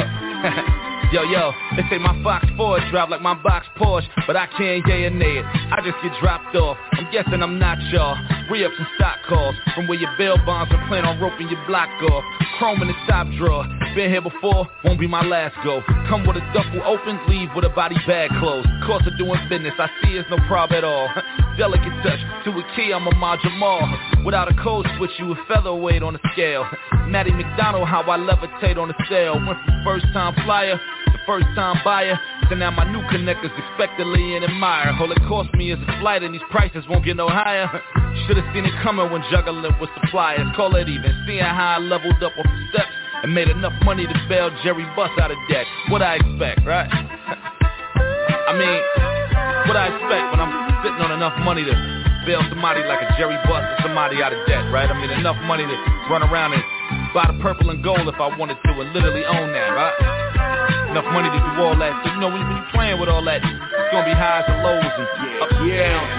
Yo, yo, they say my Fox Ford drive like my box Porsche, but I can't yay or nay it. I just get dropped off. I'm guessing I'm not y'all. Re-ups and stock calls from where your bail bonds and plan on roping your block off. Chrome in the top drawer. Been here before, won't be my last go. Come with a duffel open, leave with a body bag closed. Cost of doing business, I see it's no problem at all. Delicate touch, to a key, I'm a Ma Jamal. Without a code switch, you a featherweight on the scale. Matty McDonald, how I levitate on the sale. Went from first time flyer to first time buyer. So now my new connectors expectantly and admire. All it cost me is a flight and these prices won't get no higher. Should've seen it coming when juggling with suppliers. Call it even. Seeing how I leveled up off the steps and made enough money to bail Jerry Buss out of debt. What I expect, right? I mean, what I expect when I'm sitting on enough money to bail somebody like a Jerry Buss or somebody out of debt, right? I mean, enough money to run around and buy the purple and gold if I wanted to and literally own that, right? enough money to do all that. So you know when, you playing with all that, it's gonna be highs and lows and yeah, ups and downs,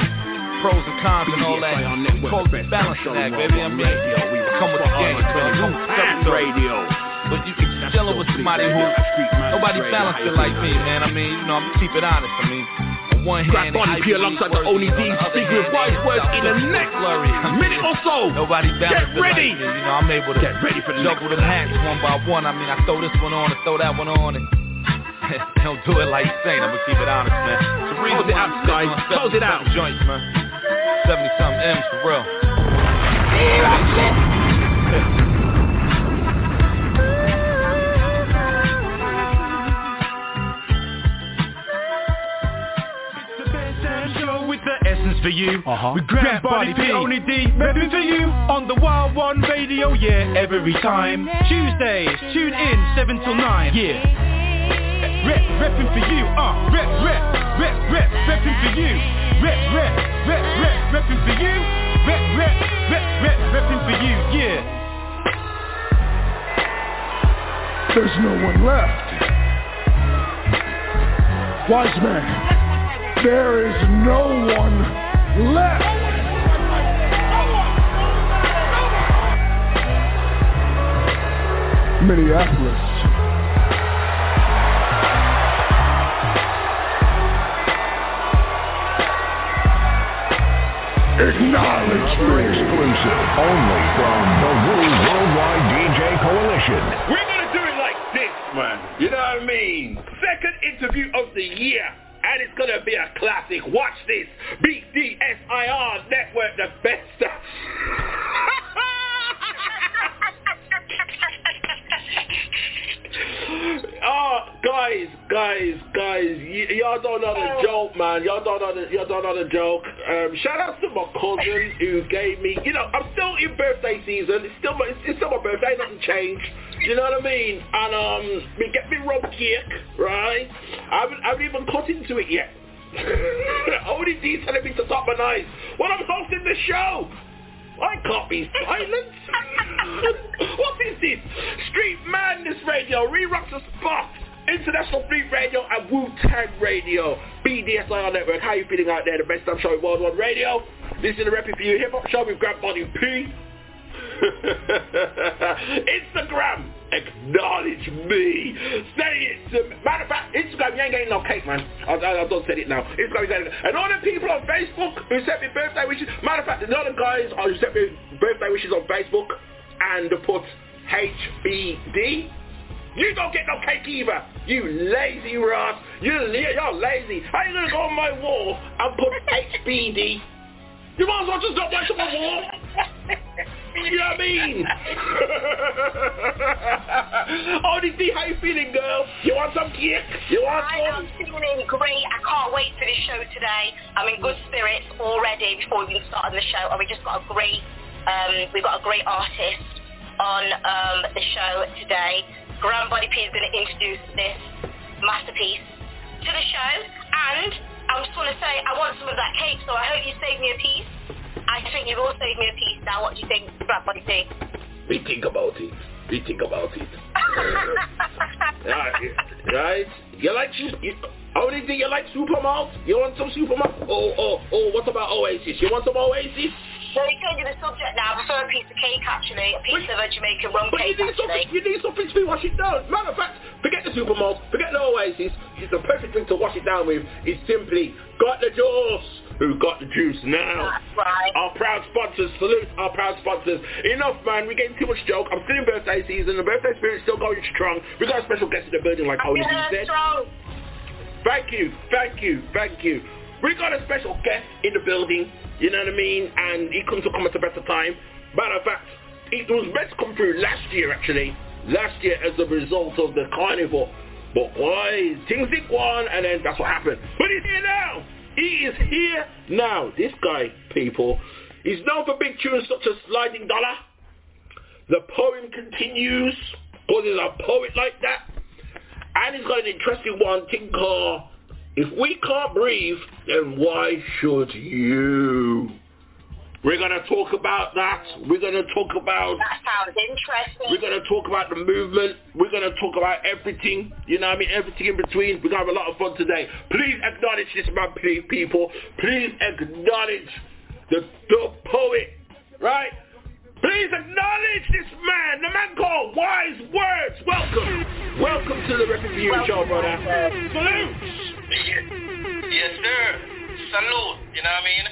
pros and cons and all that. We call it balancing act, baby. I mean, come with the game, man. Radio. But you chilling with somebody who nobody balanced it like me, man. I mean, you know, I'm gonna keep it honest. I mean one hand. Grab P alongside the Oni D, speaking with Wise Wurdz in the next minute or so. Nobody Get ready. Like. You know, I'm able to get ready for the juggle them hats one by one. I mean, I throw this one on and throw that one on and. don't do it like Saint. I'm gonna keep it honest, man. So Close it out, guys. Close it out. Joints, man. 70 something M's for real. for you. Uh-huh. With Grant Body P, Oni D, repping for you on the Wild One Radio, yeah, every time. Tuesdays, tune in, 7 till 9, yeah. Rep, repping for you, uh, rep, rep, rep, rep, repping for you. Rep, rep, rep, rep, repping for you. Rep, rep, rep, rep, repping for you, yeah. There's no one left. Wise man, there is no one left. Minneapolis. Acknowledge me. Exclusive only from the Wu Worldwide DJ Coalition. We're gonna do it like this, man. You know what I mean? Second interview of the year. And it's gonna be a classic. Watch this. BDSIR Network, the best. Oh, guys, guys, guys, y- y'all don't know the joke, man. Y'all don't know the, y'all don't know the joke. Um, shout out to my cousin who gave me, you know, I'm still in birthday season. It's still my, it's, it's still my birthday. Nothing changed. You know what I mean? And um, we get me rum cake, right? I haven't, I haven't even cut into it yet. Oni D telling me to stop my knife. When I'm hosting the show. I can't be silent. what is this? Street Madness Radio, Re-Rocks the Spot, International Fleet Radio, and Wu-Tang Radio. BDSIR Network, how you feeling out there? The best time show in World One Radio. This is the Reppin' For You Hip Hop Show with Grab Body P. Instagram, acknowledge me. Say it to me. Matter of fact, Instagram, you ain't getting no cake, man. I, I, I don't say it now. Instagram, you And all the people on Facebook who sent me birthday wishes. Matter of fact, the other guys uh, who sent me birthday wishes on Facebook and put HBD. You don't get no cake either. You lazy Ross. You, you're lazy. How you going to go on my wall and put HBD? You might as well just not watch on my wall. You know what I mean? oh, D, how you feeling, girl? You want some cake? You want I am feeling great. I can't wait for this show today. I'm in good spirits already before we even started the show, and we just got a great, um, we've got a great artist on um, the show today. Grand Body P is going to introduce this masterpiece to the show, and I just want to say I want some of that cake, so I hope you save me a piece. I think you've all saved me a piece now. What do you think, P? We think about it. We think about it. right, right? You like you, oh, you only thing you like Supermalt? You want some Supermalt? Oh, oh, oh, what about Oasis? You want some Oasis? No, you're changing the subject now. I prefer a piece of cake, actually. A piece of a Jamaican rum cake, you need, actually. something, you need something to wash it down. Matter of fact, forget the Supermalt, forget the Oasis. It's the perfect thing to wash it down with. Is simply got the juice. Who got the juice now? Right. Our proud sponsors, salute our proud sponsors. Enough, man. We're getting too much joke. I'm still in birthday season. The birthday spirit's still going strong. We got a special guest in the building, like Holy D Thank you, thank you, thank you. We got a special guest in the building, you know what I mean? And he couldn't come at a better time. Matter of fact, it was meant to come through last year actually. Last year as a result of the carnival. But why? Things did go on and then that's what happened. But he's here now. He is here now. This guy, people, is known for big tunes such as Sliding Dollar. The poem continues, because he's a poet like that. And he's got an interesting one, thing called, If We Can't Breathe, Then Why Should You? We're going to talk about that. We're going to talk about... That sounds interesting. We're going to talk about the movement. We're going to talk about everything. You know what I mean? Everything in between. We're going to have a lot of fun today. Please acknowledge this man, please, people. Please acknowledge the, the poet. Right? Please acknowledge this man, the man called Wise Wurdz. Welcome. Welcome to the Reppin' For You Show, brother. Salute. Yes, sir. Salute. You know what I mean?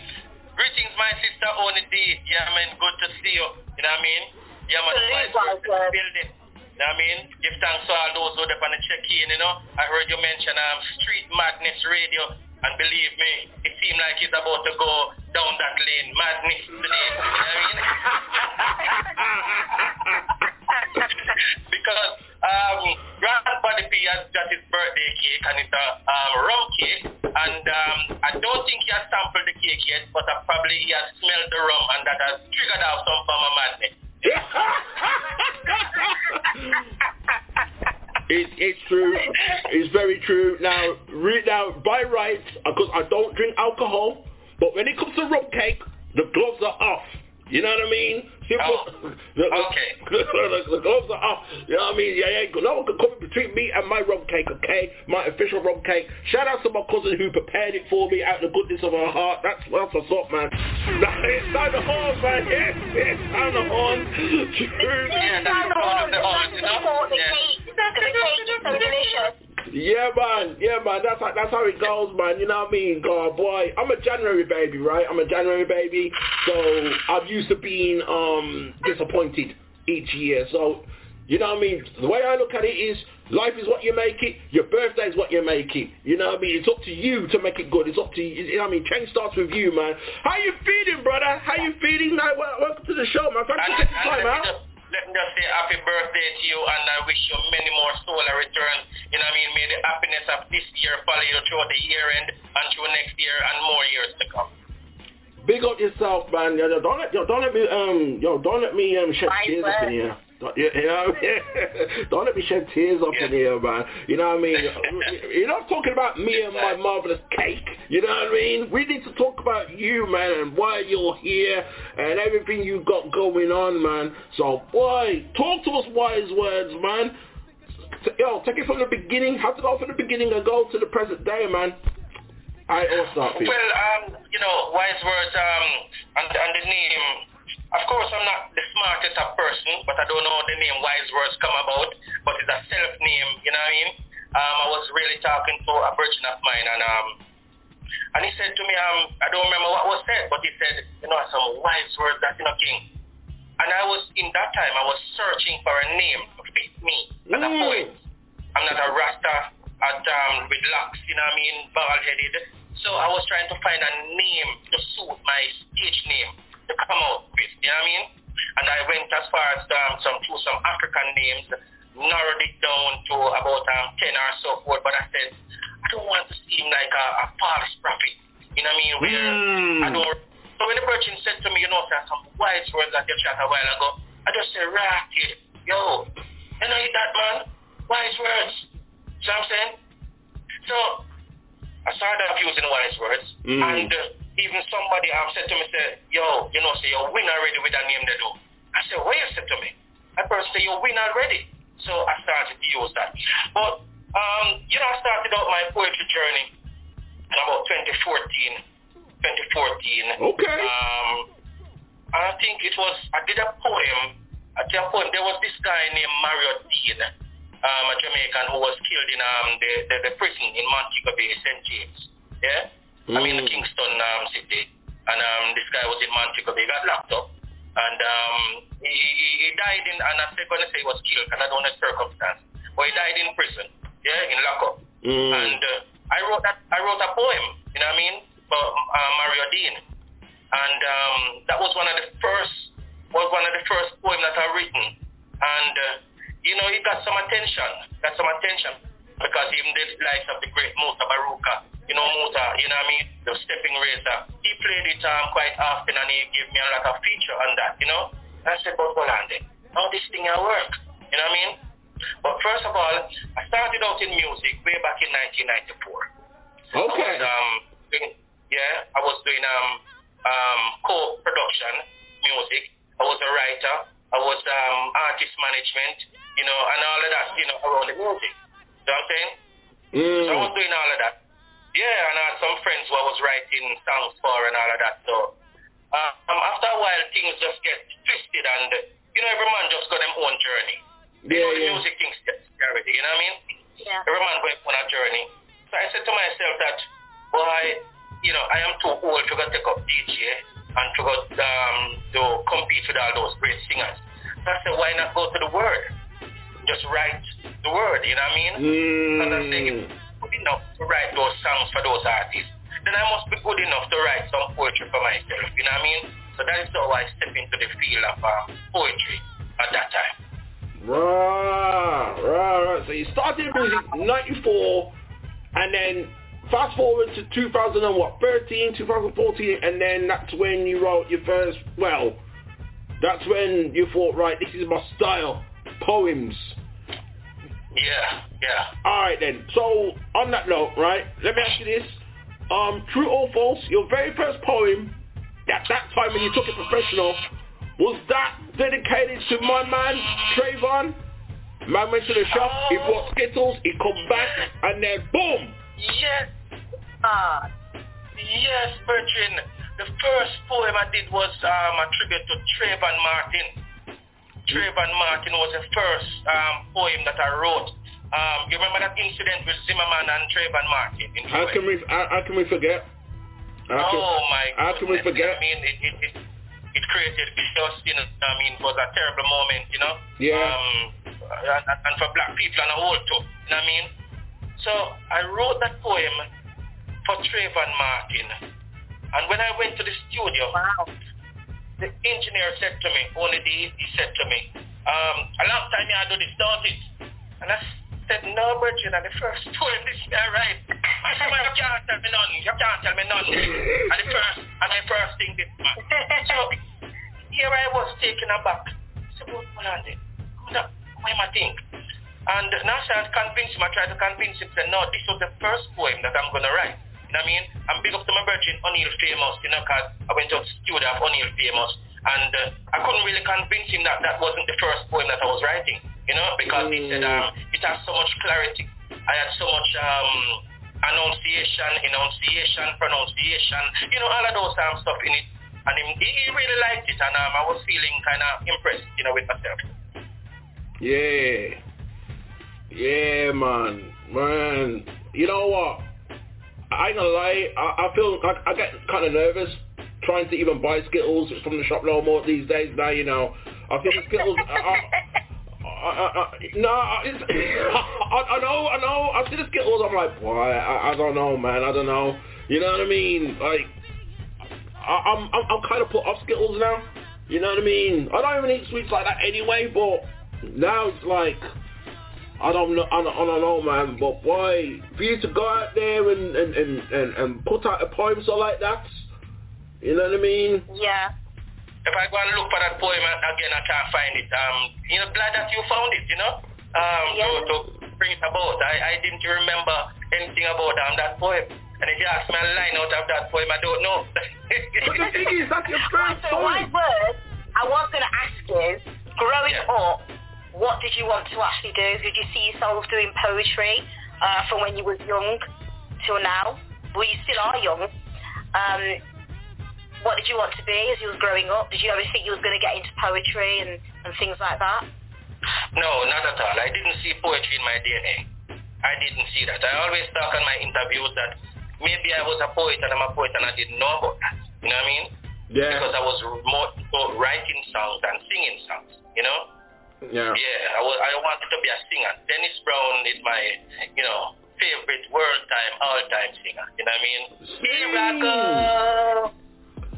Greetings, my sister Oni D. Yeah, I mean, good to see you. You know what I mean? Yeah, man. Salute, Wise Wurdz building. You know what I mean? Give thanks to all those who are on the check-in, you know. I heard you mention um, Street Madness Radio. And believe me, it seemed like he's about to go down that lane. Madness today. You know what I mean? because um, Grand Body P has got his birthday cake and it's a um, rum cake and um, I don't think he has sampled the cake yet, but uh, probably he has smelled the rum and that has triggered off some form of madness. It, it's true. It's very true. Now, read now by rights, because I don't drink alcohol, but when it comes to rum cake, the gloves are off. You know what I mean? Simple. Oh, the, okay. The, the, the gloves are off. You know what I mean? Yeah, yeah. No one can come between me and my rum cake, okay? My official rum cake. Shout out to my cousin who prepared it for me out of the goodness of her heart. That's that's what's up, man. it's down the horn, man. Yes, yes, down the horn. True. Yeah, that's the horn of the horn, you know? The Yeah, man. Yeah, man. That's how, that's how it goes, man. You know what I mean? God, boy, I'm a January baby, right? I'm a January baby, so I'm used to being um disappointed each year. So, you know what I mean? The way I look at it is, life is what you make it. Your birthday is what you make it. You know what I mean? It's up to you to make it good. It's up to you. You know what I mean? Change starts with you, man. How you feeling, brother? How you feeling? Welcome to the show, man. Thanks for taking time out. Let me just say happy birthday to you and I wish you many more solar returns. You know what I mean? May the happiness of this year follow you throughout the year end and through next year and more years to come. Big up yourself, man. Yo, don't let yo, don't let me um yo don't let me um shed Nice tears up in here. Don't, you, know, don't let me shed tears up in here, man. You know what I mean? You're not talking about me and my marvelous cake. You know what I mean? We need to talk about you, man, and why you're here and everything you've got going on, man. So, boy, talk to us Wise Wurdz, man. Yo, take it from the beginning. Have to go from the beginning and go to the present day, man. I for. Well, um, you know, Wise Wurdz, um, and, and the name, of course I'm not the smartest of person, but I don't know the name Wise Wurdz come about, but it's a self name, you know what I mean? Um, I was really talking to a virgin of mine and um, and he said to me, um, I don't remember what was said, but he said, you know, some wise words that you know, king. And I was, in that time, I was searching for a name to fit me as a poet. I'm not a rasta at, um, with locks, you know what I mean, bald-headed. So I was trying to find a name to suit my stage name to come out with, you know what I mean? And I went as far as um, some to some African names, narrowed it down to about um, 10 or so forth, but I said, I don't want to seem like a, a false prophet, you know what I mean, where I don't so when the virgin said to me, you know, sir, some wise words that you chat a while ago, I just said, right, yo, you know that man, Wise Wurdz. See what I'm saying? So I started off using Wise Wurdz, Mm. and uh, even somebody um, said to me, say, yo, you know, say, you're win already with that name they do. I said, what you said to me? That person said, you win already. So I started to use that. But, um, you know, I started out my poetry journey in about 2014. 2014. Okay. Um, and I think it was, I did a poem. I did a poem. There was this guy named Mario Deane, um, a Jamaican who was killed in um, the, the, the prison in Montego Bay, St. James. Yeah? I mean, Mm. Kingston um, City. And um, this guy was in Montego Bay, got locked up. And um, he, he, he died in, and I'm not going to say he was killed because I don't know the circumstance. But he died in prison, yeah, in lockup. Mm. And uh, I wrote that. I wrote a poem. You know what I mean? For uh, Mario Deane, and um, that was one of the first. Was one of the first poem that I written, and uh, you know, it got some attention. Got some attention because even the likes of the great Mutabaruka, you know Musa, you know what I mean, the stepping racer, he played it um, quite often, and he gave me a lot of feature on that. You know, I said, but then, how this thing will work? You know what I mean? But first of all, I started out in music way back in 1994. Okay. I was, um, doing, yeah, I was doing um, um, co-production music. I was a writer. I was um, artist management, you know, and all of that, you know, around the music. You know what I'm saying? Mm. So I was doing all of that. Yeah, and I had some friends who I was writing songs for and all of that. So uh, um, after a while, things just get twisted, and uh, you know, every man just got their own journey. You Yeah, the music things get carried. You know what I mean? Yeah. Every man going on a journey. So I said to myself that, boy, you know, I am too old to go take up DJ and to go um, to compete with all those great singers. So I said, why not go to the word? Just write the word, you know what I mean? Because I I'm good enough to write those songs for those artists, then I must be good enough to write some poetry for myself, you know what I mean? So that is how I step into the field of um, poetry at that time. Right, right, right. So you started music 94 and then fast forward to 2000 and what, 13, 2014, and then that's when you wrote your first, well, that's when you thought, right, this is my style, poems. Yeah, yeah. Alright then, so on that note, right, let me ask you this. Um, true or false, your very first poem, at that time when you took it professional, was that dedicated to my man, Trayvon? Man went to the shop, oh. he bought Skittles, he come back, and then boom! Yes. Ah. Yes, Bertrand. The first poem I did was um, a tribute to Trayvon Martin. Trayvon Martin was the first um, poem that I wrote. Um, you remember that incident with Zimmerman and Trayvon Martin? how can we? How, how, can we forget? How can, oh my! How can we forget? I mean, it, it, it, it created chaos. You know, I mean, it was a terrible moment. You know. Yeah. Um, and, and for black people and a whole too. You know what I mean? So I wrote that poem for Trayvon Martin. And when I went to the studio, wow. The engineer said to me, only the, he said to me, um, a long time I do this, don't it? And I said, no, Virgin, and the first poem this is right. I said, well, you can't tell me none. You can't tell me none. and the first, and the first thing this man. So here I was taken aback. So what on then? What am I think? And Nasha convinced him, I tried to convince him, said, no, this was the first poem that I'm going to write. You know what I mean? I'm big up to my virgin O'Neal Famous, you know, because I went to the studio of O'Neal Famous. And uh, I couldn't really convince him that that wasn't the first poem that I was writing, you know, because mm. he said um, it has so much clarity. I had so much um, annunciation, enunciation, pronunciation, you know, all of those um, stuff in it. And he, he really liked it, and um, I was feeling kind of impressed, you know, with myself. Yeah. Yeah, man, man. You know what? I ain't gonna lie. I, I feel I, I get kind of nervous trying to even buy Skittles from the shop no more these days. Now you know. I think Skittles. I, I, no, I, I know, I know. I see the Skittles. I'm like, boy, I, I don't know, man. I don't know. You know what I mean? Like, I, I'm, I'm, I'm kind of put off Skittles now. You know what I mean? I don't even eat sweets like that anyway, but now it's like I don't know, I don't, I don't know, man. But boy, for you to go out there and and, and, and, and put out a poem so like that, you know what I mean? Yeah. If I go and look for that poem again, I can't find it. Um, you know, glad that you found it. You know, um, yeah. to, to bring it about. I, I didn't remember anything about um, that poem. And if you ask me a line out of that poem, I don't know. but the thing is, that's your first so poem. my word, I was going to ask you, growing yeah. up, what did you want to actually do? Did you see yourself doing poetry uh, from when you were young till now? Well, you still are young. Um, what did you want to be as you was growing up? Did you ever think you was going to get into poetry and, and things like that? No, not at all. I didn't see poetry in my DNA. I didn't see that. I always talk on my interviews that maybe I was a poet and I'm a poet and I didn't know about that. You know what I mean? Yeah. Because I was more writing songs than singing songs, you know? Yeah. Yeah, I, was, I wanted to be a singer. Dennis Brown is my, you know, favorite world time, all time singer. You know what I mean? Miracle,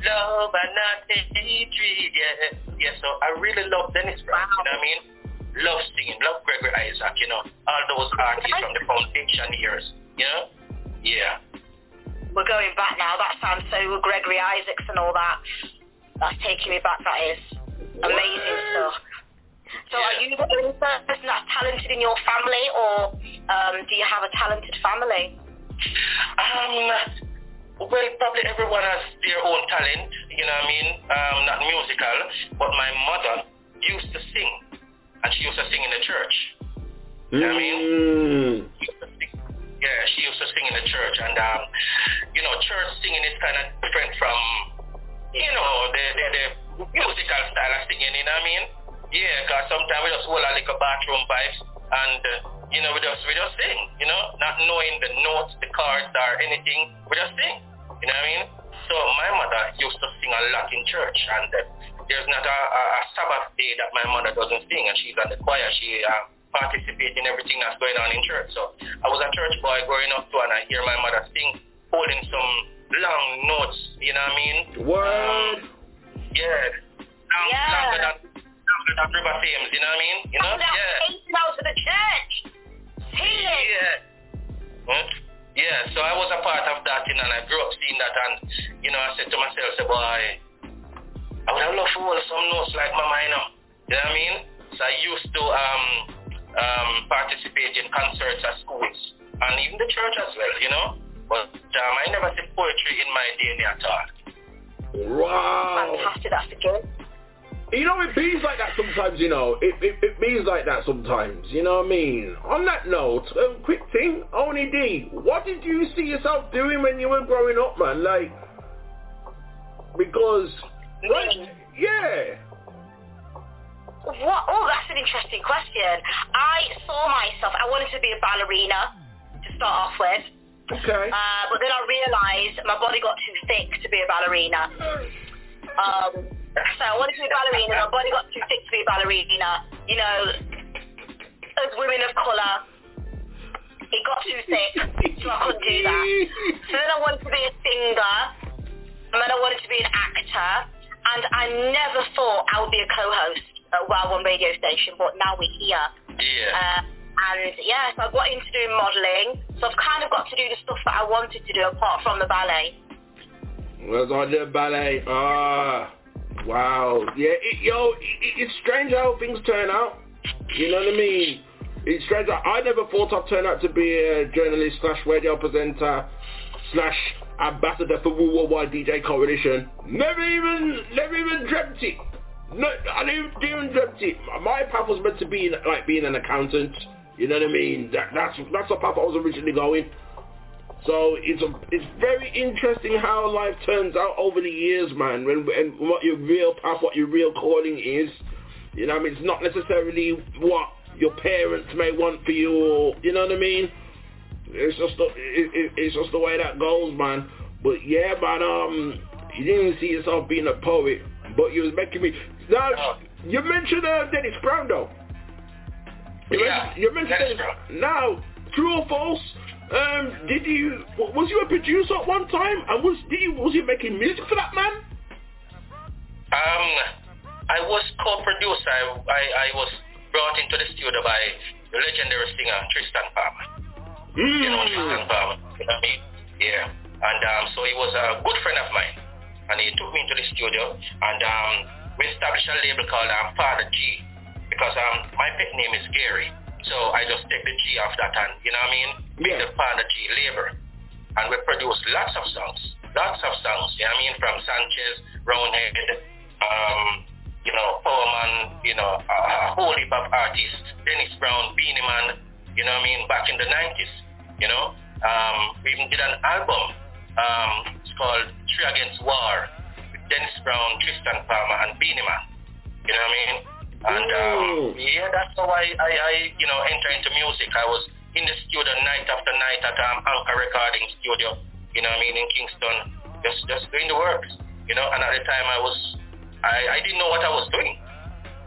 love and not hatred. Yeah, yeah. So I really love Dennis Brown. You know what I mean? Love singing, love Gregory Isaac. You know, all those artists from the foundation years. You know? Yeah. We're going back now. That sounds so Gregory Isaacs and all that. That's taking me back. That is amazing stuff. So are you the only person that's talented in your family or um, do you have a talented family? Um, well, probably everyone has their own talent, you know what I mean? Um, not musical, but my mother used to sing, and she used to sing in the church. You know what I mean? Mm. Yeah, she used to sing in the church, and um, you know, church singing is kind of different from, you know, the, the, the musical style of singing, you know what I mean? Yeah, because sometimes we just hold like a bathroom pipes and, uh, you know, we just, we just sing, you know, not knowing the notes, the chords or anything, we just sing, you know what I mean? So my mother used to sing a lot in church and uh, there's not a, a, a Sabbath day that my mother doesn't sing and she's on the choir. She uh, participates in everything that's going on in church. So I was a church boy growing up too and I hear my mother sing, holding some long notes, you know what I mean? Word. Um, yeah. Long, yeah. Longer than that river Thames, you know what I mean? You know? yeah. Out to the church. Singing. Yeah. Hmm? Yeah, so I was a part of that, you know, and I grew up seeing that, and you know, I said to myself, say, boy, I would have loved to hold some notes like Mama, you know. You know what I mean? So I used to um um participate in concerts at schools and even the church as well, you know. But um, I never said poetry in my DNA at all. Wow. Fantastic, that's the good. You know, it bees like that sometimes, you know. It, it, it bees like that sometimes, you know what I mean? On that note, a quick thing, Oni D, what did you see yourself doing when you were growing up, man? Like, because, right, yeah. What? Oh, that's an interesting question. I saw myself, I wanted to be a ballerina to start off with. Okay. Uh, but then I realised my body got too thick to be a ballerina. Um, so I wanted to be a ballerina. My body got too thick to be a ballerina. You know, as women of colour, it got too thick, so I couldn't do that. So then I wanted to be a singer, and then I wanted to be an actor, and I never thought I would be a co-host at Wild One radio station, but now we're here. Yeah. Uh, and yeah, so I got into doing modelling, so I've kind of got to do the stuff that I wanted to do apart from the ballet. Was on the ballet. Ah, wow. Yeah, it, yo, it, it's strange how things turn out. You know what I mean? It's strange. I never thought I'd turn out to be a journalist slash radio presenter slash ambassador for Worldwide DJ Coalition. Never even, never even dreamt it. No, I didn't even dreamt it. My path was meant to be like being an accountant. You know what I mean? That, that's that's the path I was originally going. So it's a, it's very interesting how life turns out over the years, man. When and what your real path, what your real calling is. You know, what I mean, it's not necessarily what your parents may want for you, or you know what I mean. It's just the, it, it, it's just the way that goes, man. But yeah, man, um, you didn't see yourself being a poet, but you was making me. Now you mentioned uh, Dennis Brown though. You Yeah, mentioned, you mentioned Dennis Dennis. Now, true or false? Um, did you was you a producer at one time, and was did you was you making music for that man? Um, I was co-producer. I, I, I was brought into the studio by the legendary singer Triston Palmer. You know Triston Palmer. You know I mean? Yeah. And um, so he was a good friend of mine. And he took me into the studio and um, we established a label called um, Father G because um, my pet name is Gary. So I just take the G off that and, you know what I mean? Make the Father G label. And we produced lots of songs. Lots of songs, you know what I mean? From Sanchez, Roundhead, um, you know, Powerman, you know, a, a whole heap of artists, Dennis Brown, Beenie Man, you know what I mean, back in the 90s, you know. Um, we even did an album, um, it's called Three Against War, with Dennis Brown, Triston Palmer, and Beenie Man, you know what I mean? And um, yeah, that's how I, I, I, you know, enter into music. I was in the studio night after night at um, Anchor Recording Studio, you know what I mean, in Kingston, just, just doing the works, you know, and at the time I was I, I didn't know what I was doing.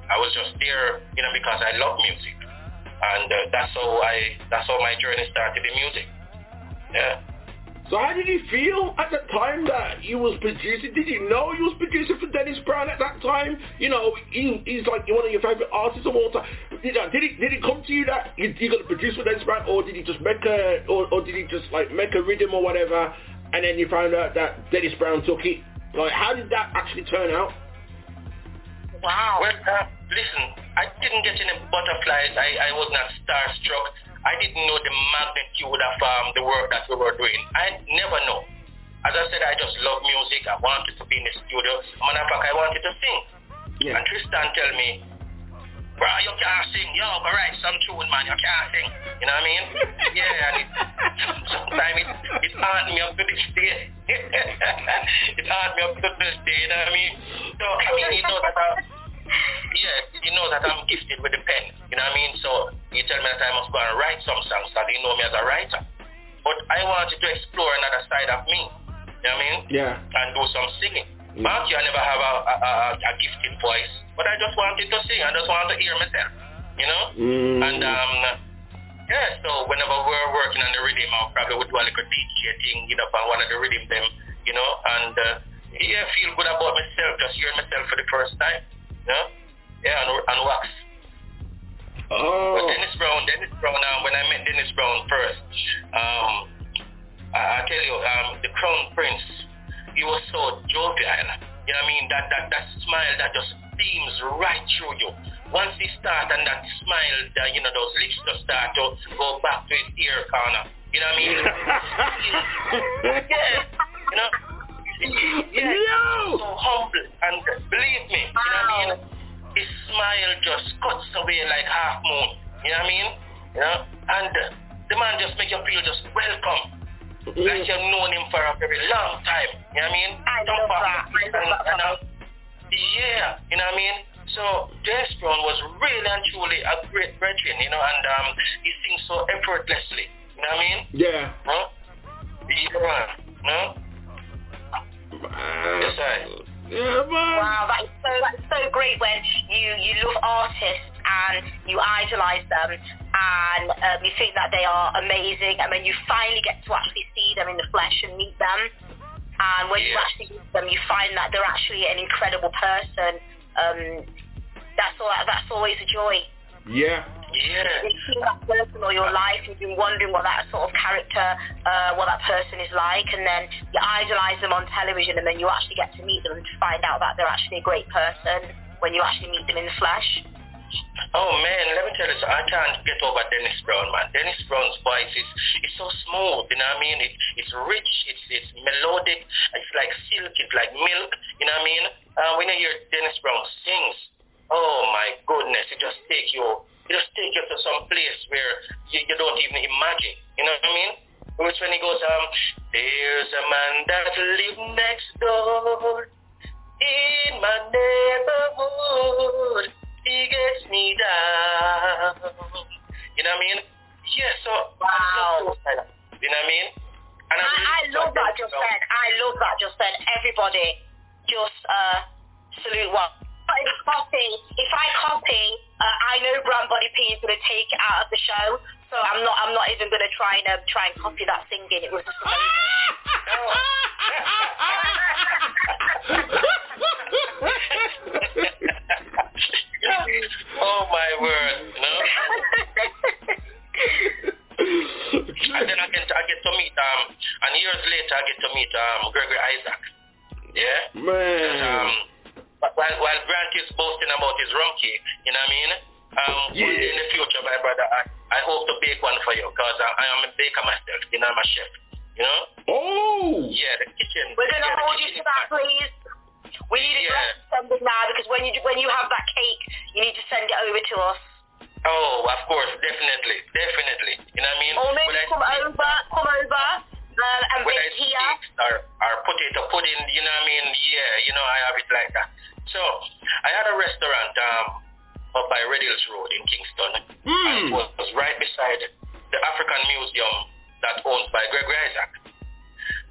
I was just there, you know, because I love music, and uh, that's how I that's how my journey started in music. Yeah. So how did you feel at the time that you was producing? Did you know you was producing for Dennis Brown at that time? You know, he, he's like one of your favorite artists of all time. Did, uh, did it did it come to you that you, you're gonna produce for Dennis Brown, or did he just make a or, or did he just like make a rhythm or whatever, and then you found out that Dennis Brown took it? Like, how did that actually turn out? Wow. Well, uh, listen, I didn't get any butterflies. I, I was not starstruck. I didn't know the magnitude of um, the work that we were doing. I never know. As I said, I just love music. I wanted to be in the studio. Matter of fact, I wanted to sing. And Triston tell me, bro, you can't sing. Yo, go write some tune, man. You can't sing. You know what I mean? yeah, and it, sometimes it, it haunt me up to this day. it haunt me up to this day, you know what I mean? So, I mean, you know that I, yeah, you know that I'm gifted with the pen. You know what I mean? So you tell me that I must go and write some songs that you know me as a writer. But I wanted to explore another side of me. You know what I mean? Yeah. And do some singing. Mark, you I never have a, a, a, a gifted voice, but I just wanted to sing. I just wanted to hear myself. You know? Mm. And um, yeah, so whenever we're working on the rhythm, I probably would do a little DJ thing, you know, on one of the rhythm them, you know, and uh, yeah, feel good about myself, just hearing myself for the first time. Know? Yeah, and, and wax. Oh. But Dennis Brown, Dennis Brown, um, when I met Dennis Brown first, um, I tell you, um, the crown prince, he was so jovial. You know what I mean? That that that smile that just beams right through you. Once he start and that smile, that, you know, those lips just start to go back to his ear corner. You know what I mean? yeah. You know? Yeah. Yo! So humble and believe me, you know what I mean? His smile just cuts away like half moon. You know what I mean? You know? And uh, the man just make you feel just welcome. Like you've known him for a very long time. You know what I mean? I. I love that. And, uh, yeah, you know what I mean? So Dennis Brown was really and truly a great brethren, you know, and um, he sings so effortlessly. You know what I mean? Yeah. Huh? Yeah, no? Yes, I. Yeah. Wow, that's so that's so great when you you love artists and you idolize them and um, you think that they are amazing and then you finally get to actually see them in the flesh and meet them and when you actually meet them you find that they're actually an incredible person. Um, that's all. That's always a joy. Yeah. Yeah. You've seen that person all your life, you've been wondering what that sort of character, uh, what that person is like, and then you idolize them on television, and then you actually get to meet them and find out that they're actually a great person when you actually meet them in the flesh. Oh man, let me tell you, I can't get over Dennis Brown, man. Dennis Brown's voice is is so smooth, you know what I mean? It, it's rich, it's it's melodic, it's like silk, it's like milk, you know what I mean? Uh, when you hear Dennis Brown sings, oh my goodness, it just take you, just take you to some place where you, you don't even imagine, you know what I mean? Which when he goes, um, there's a man that lives next door in my neighborhood he gets me down. You know what I mean? Yeah, so wow. You know what I mean? And I, I love that just then. I love that just then. Everybody just uh, salute one. If I copy, if I copy, uh, I know Brown Body P is going to take it out of the show, so I'm not. I'm not even going to try and uh, try and copy that singing. It was just oh my word, you know? and then I get I get to meet um and years later I get to meet um Gregory Isaac. Yeah? Man. Um while while Grant is boasting about his rum cake, you know what I mean? Um Yeah. in the future my brother I, I hope to bake one for you because I, I am a baker myself, you know I'm a chef. You know? Oh Yeah, the kitchen. We're going to yeah, hold you kitchen to that, please. We need to Yeah. send it now because when you when you have that cake, you need to send it over to us. Oh, of course, definitely, definitely. You know what I mean? Or maybe When I come over, come over, uh, and when I bake here. steaks or, or potato pudding, you know what I mean? Yeah, you know, I have it like that. So, I had a restaurant um, up by Red Hills Road in Kingston. And it was, was right beside the African Museum that owned by Gregory Isaac.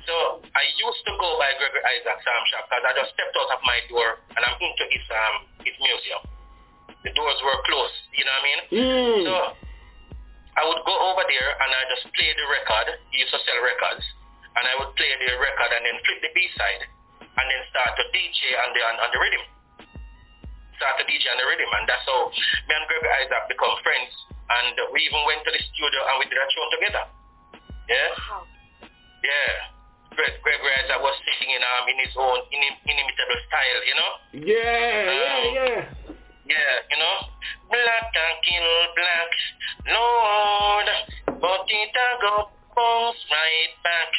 So, I used to go by Gregory Isaac's um, shop because I just stepped out of my door and I'm into his, um, his museum. The doors were closed, you know what I mean? Mm. So, I would go over there and I just play the record. He used to sell records. And I would play the record and then flip the B-side. And then start to DJ on the, on, on the rhythm. Start to DJ on the rhythm. And that's how me and Gregory Isaac become friends. And we even went to the studio and we did a show together. Yeah? Yeah. Greg, Gregory Isaac was singing um, in his own inim- inimitable style, you know? Yeah, yeah, yeah. Yeah, you know, black and kill black, Lord, but it go bounce right back.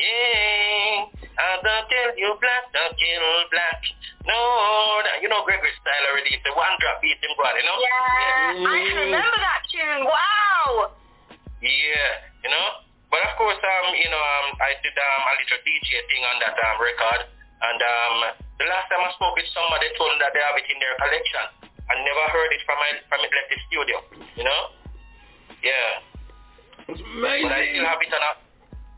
Yeah, I don't tell you black to kill black, Lord. You know Gregory's style already, it's the one drop beat him, God, you know? Yeah, I can remember that tune. Wow. Yeah, you know. But of course, um, you know, um, I did um, a little DJ thing on that um, record, and um, the last time I spoke with somebody, told me that they have it in their collection. I never heard it from my from it left the studio, you know. Yeah. It's amazing. But I still have it on a.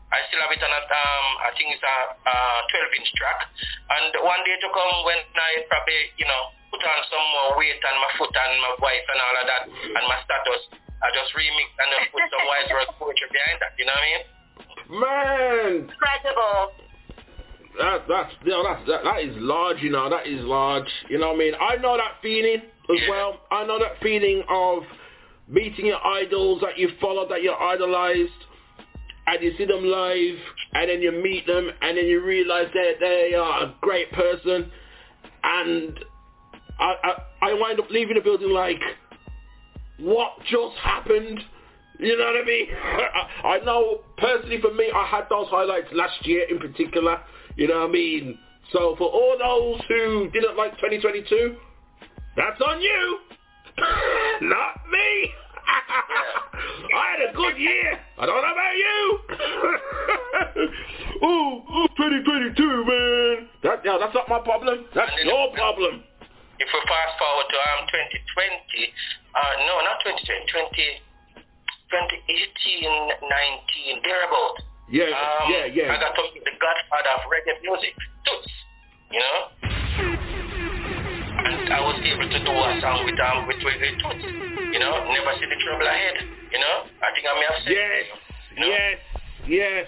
I still have it on a, um, I think it's a, a 12 inch track. And one day to come when I probably, you know, put on some more weight on my foot and my voice and all of that and my status, I just remix and just put some Wise Wurdz poetry behind that, you know what I mean? Man, Incredible. that, that's you know, that's that, that is large. You know, that is large. You know what I mean? I know that feeling as well. I know that feeling of meeting your idols that you follow, that you idolized, and you see them live, and then you meet them, and then you realize that they are a great person, and I, I, I wind up leaving the building like, what just happened? You know what I mean? I, I know personally for me, I had those highlights last year in particular. You know what I mean? So for all those who didn't like 2022, that's on you. Not me. I had a good year. I don't know about you. ooh, ooh, 2022, man. That, yeah, that's not my problem. That's your problem. If we fast forward to um 2020, uh, no, not 2020, 20, 2018, 19, thereabout. Yeah, um, yeah, yeah. I got to meet the godfather of reggae music, Toots, you know? And I was able to do a song with um with Reggae Toots, you know? Never see the trouble ahead, you know? I think I may have said Yes, you know? yes, yes.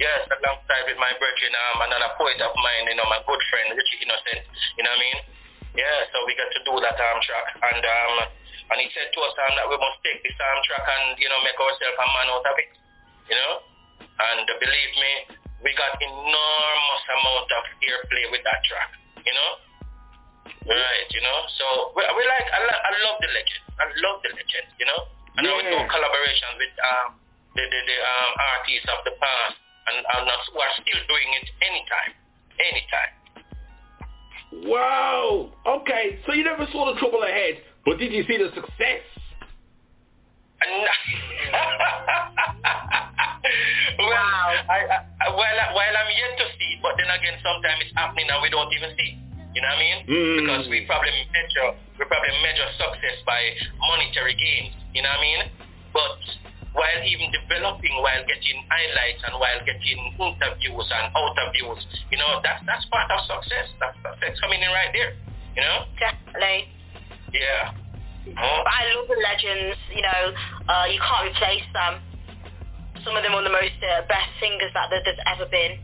Yes, alongside with my brethren, um, another poet of mine, you know, my good friend, Richie Innocent, you know what I mean? Yeah, so we got to do that um track. And um and he said to us um, that we must take this um track and, you know, make ourselves a man out of it. You know? And uh, believe me, we got enormous amount of airplay with that track. You know? Right, you know? So we, we like I, lo- I love the legend. I love the legend, you know? And I we do collaborations with um the the, the um artists of the past and, and who are still doing it anytime. Anytime. Wow. Okay, so you never saw the trouble ahead, but did you see the success? well, I, I, I- while I'm yet to see, but then again, sometimes it's happening and we don't even see. You know what I mean? Mm. Because we probably measure we probably measure success by monetary gains. You know what I mean? But while even developing, while getting highlights and while getting interviews and interviews, you know, that's that's part of success. That's success coming in right there. You know? Definitely. Yeah. But I love the legends, you know, uh, you can't replace them. Some of them are the most uh, best singers that there's ever been.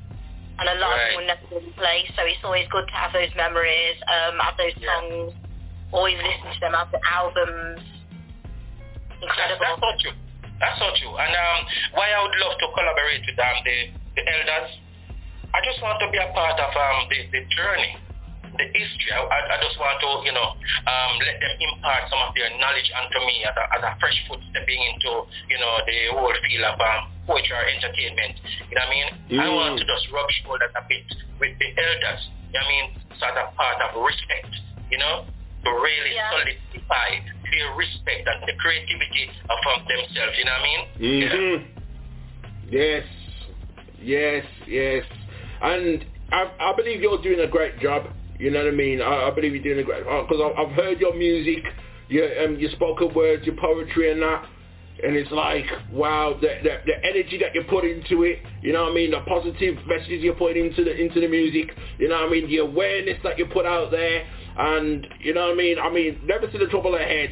And a lot of them never be replaced, so it's always good to have those memories, um, have those songs, always listen to them, have the albums. Incredible. That's, that's so true. That's so true. And um, why I would love to collaborate with um, the, the elders, I just want to be a part of um, the, the journey, the history. I, I I just want to, you know, um, let them impart some of their knowledge onto me as a, as a fresh foot stepping into, you know, the whole field of um, poetry or entertainment. You know what I mean? I Mm. want to just rub shoulders a bit with the elders. You know what I mean? So as a part of respect, you know, to really solidify their respect and the creativity of um, themselves. You know what I mean? hmm Yes, yes, yes. And I, I believe you're doing a great job. You know what I mean? I, I believe you're doing a great because I've, I've heard your music, your um, your spoken words, your poetry, and that. And it's like, wow, the, the the energy that you put into it, you know what I mean? The positive messages you put into the into the music, you know what I mean? The awareness that you put out there, and you know what I mean? I mean, never see the trouble ahead.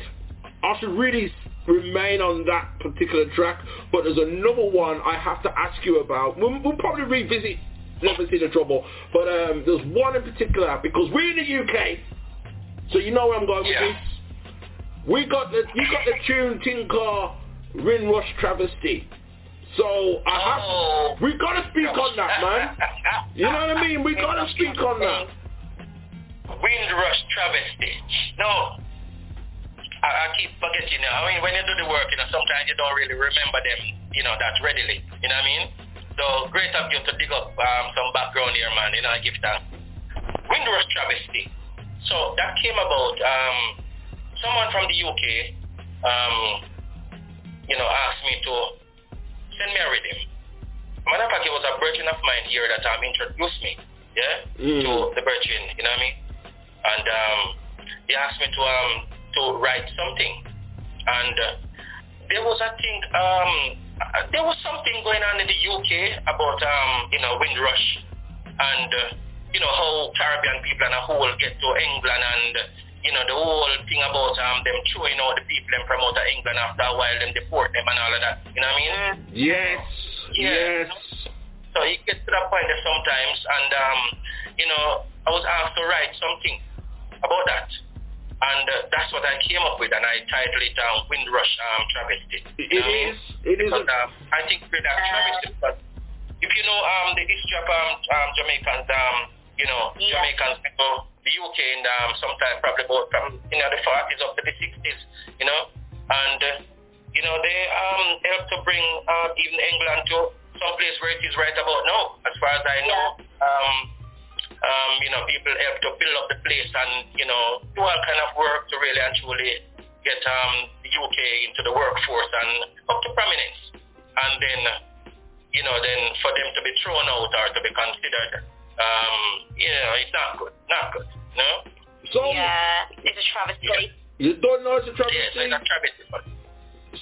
I should really remain on that particular track, but there's another one I have to ask you about. We'll, we'll probably revisit Never See the Trouble, but um, there's one in particular because we're in the UK, so you know where I'm going with this. We got the you got the tune Tinker Windrush Travesty. So I have we gotta speak on that man. You know what I mean? We gotta speak on that. Windrush travesty. No, I, I keep forgetting. I mean, when you do the work, you know, sometimes you don't really remember them, you know, that readily. You know what I mean? So great of you to dig up um, some background here, man. You know, I give that. Windrush travesty. So that came about. Um, someone from the UK, um, you know, asked me to send me a rhythm. Matter of fact, it was a virgin of mine here that um, introduced me, yeah, Mm. to the virgin. You know what I mean? And um, he asked me to um to write something, and uh, there was I think um uh, there was something going on in the UK about um you know Windrush, and uh, you know how Caribbean people and a whole get to England and. you know, the whole thing about um, them throwing out the people them from out of England after a while, them deport them and all of that. You know what I mean? Yes, yes. So it gets to that point sometimes, and um, you know, I was asked to write something about that, and uh, that's what I came up with, and I titled it um, Windrush um, Travesty. It is. It is. Because, um, I think with that travesty, but if you know um, the history of um, um, Jamaicans, um, you know, yeah. Jamaicans people, the UK in um, sometime probably about from you know the 40s up to the 60s, you know, and uh, you know they um, helped to bring uh, even England to some place where it is right about now, as far as I know. Yeah. Um, um, you know, people help to build up the place and, you know, do all kind of work to really and truly get um, the UK into the workforce and up to prominence. And then, you know, then for them to be thrown out or to be considered, um, you know, it's not good. Not good. No? So, yeah, it's a travesty. You don't know it's a travesty? Yeah, it's a travesty.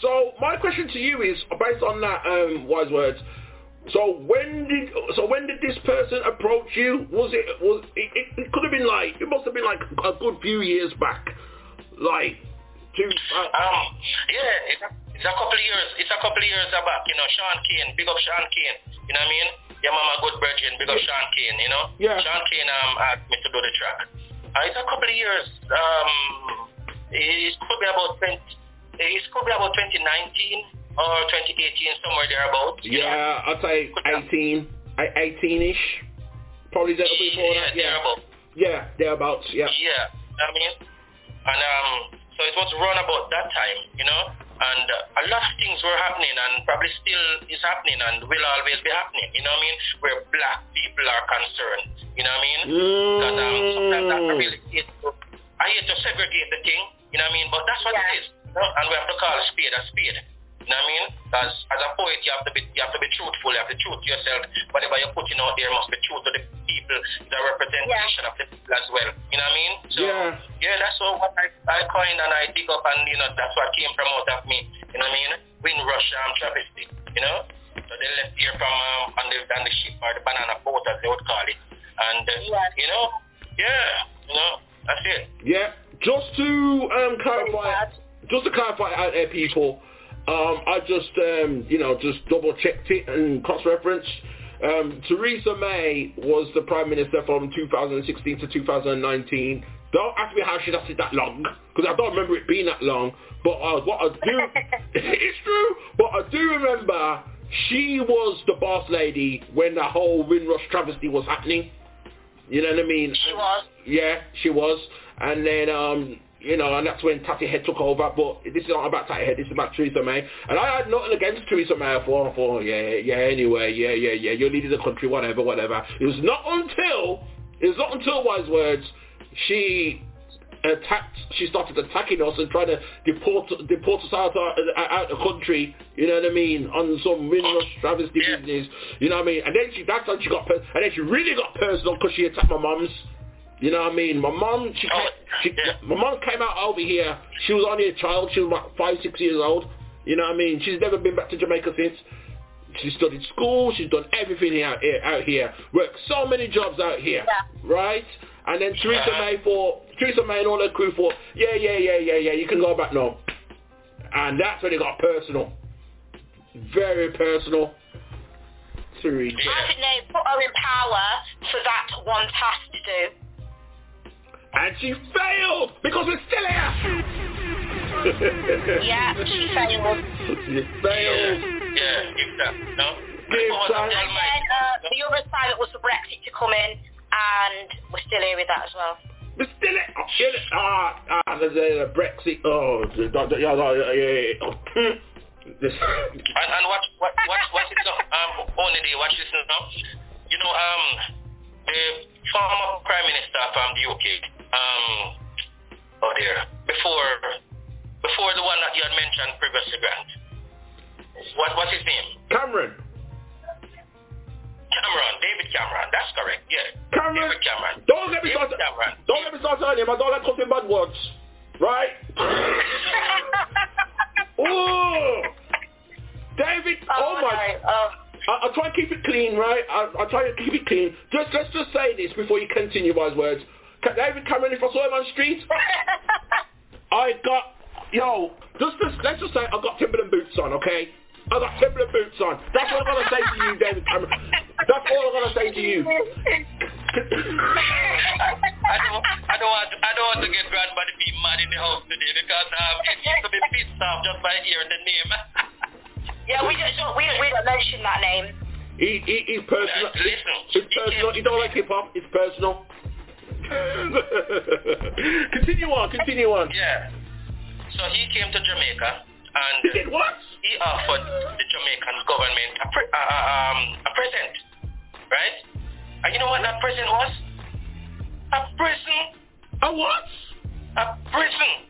So my question to you is, based on that um, Wise Wurdz, so when did so when did this person approach you? Was it was it, it, it could have been like it must have been like a good few years back, like two. Uh, um, yeah, it's a, it's a couple of years. It's a couple of years back. You know, Sean Kane, big up Sean Kane. You know what I mean? Your mama good virgin, big up Sean Kane. You know? Yeah. Sean Kane um asked me to do the track. Uh, it's a couple of years. Um, it could be about 20. It could be about 2019 or 2018, somewhere thereabouts. Yeah, I'd say 18, 18-ish. Probably a little bit more. Yeah, yeah. thereabouts. Yeah, thereabouts, yeah. Yeah, You know what I mean, and um, so it was run about that time, you know, and uh, a lot of things were happening and probably still is happening and will always be happening, you know what I mean, where black people are concerned, you know what I mean? Because mm. um, sometimes I really hate I hate to segregate the thing, you know what I mean, but that's what yeah. it is, you know? and we have to call a spade a spade. You know what I mean? Because as a poet, you have to be you have to be truthful. You have to truth to yourself. Whatever you're putting out there must be true to the people. It's a representation yeah. of the people as well. You know what I mean? So yeah, yeah that's all what I, I coined and I dig up and you know that's what came from out of me. You know what I mean? Windrush um, travesty. You know? So they left here from um, on the on the ship or the banana boat as they would call it. And uh, yeah. you know, yeah, you know, that's it. Yeah. Just to um, clarify, just to clarify out there, people. Um, I just, um, you know, just double checked it and cross-referenced. Um, Theresa May was the Prime Minister from 2016 to 2019. Don't ask me how she lasted that long, because I don't remember it being that long. But uh, what I do, it's true, but I do remember she was the boss lady when the whole Windrush travesty was happening. You know what I mean? She was. Yeah, she was. And then um, you know, and that's when Tatty Head took over. But this is not about Tatty Head. This is about Theresa May. And I had nothing against Theresa May. I thought, I thought yeah, yeah. Anyway, yeah, yeah, yeah. You're leading the country, whatever, whatever. It was not until it was not until Wise Wurdz she attacked. She started attacking us and trying to deport deport us out uh, out the country. You know what I mean? On some Windrush travesty yeah. business. You know what I mean? And then she that's how she got and then she really got personal because she attacked my mums. You know what I mean? My mom, she, oh, came, she my mom came out over here. She was only a child. She was about five, six years old. You know what I mean? She's never been back to Jamaica since. She studied school. She's done everything out here. Out here, worked so many jobs out here, yeah. right? And then Theresa uh-huh. May for Theresa May and all her crew for yeah, yeah, yeah, yeah, yeah, you can go back now. And that's when it got personal, very personal. Theresa. I think they put her in power for that one task to do. And she failed because we're still here. yeah, she failed. She failed. Yeah, give that. No? Give and then uh, the other side was for Brexit to come in, and we're still here with that as well. We're still here. Oh, still here. Ah, ah, the, the Brexit. Oh, the, the, yeah, yeah, yeah. Oh. This. and, and watch, watch, watch, watch this now. Um, only day, watch this now. You know, um, the former Prime Minister from the UK, um, oh dear, before, before the one that you had mentioned previously, Grant. What, what's his name? Cameron. Cameron, David Cameron, that's correct, yeah. Cameron. David Cameron. Don't let me David start. Cameron. Don't let me start telling him. I don't like talking bad words, right? oh, David. Oh, oh my. Oh. I, will try and keep it clean, right? I, I'll try and keep it clean. Just let's just say this before you continue, Wise Wurdz. David Cameron, if I saw him on the street, I got yo. Just, just let's just say I got Timberland boots on, okay? I got Timberland boots on. That's what I'm gonna say to you, David Cameron. That's all I'm gonna say to you. I don't, I don't want, to, I don't want to get grandmother be mad in the house today because um, it used to be pissed off just by hearing the name. yeah, we just don't, we, we don't mention that name. He, he, he's personal. Listen, it's personal. He don't like hip hop. It's personal. continue on. Continue on. Yeah. So he came to Jamaica and he did what? He offered the Jamaican government a, pre- uh, um, a present, right? And you know what that present was? A prison. A what? A prison.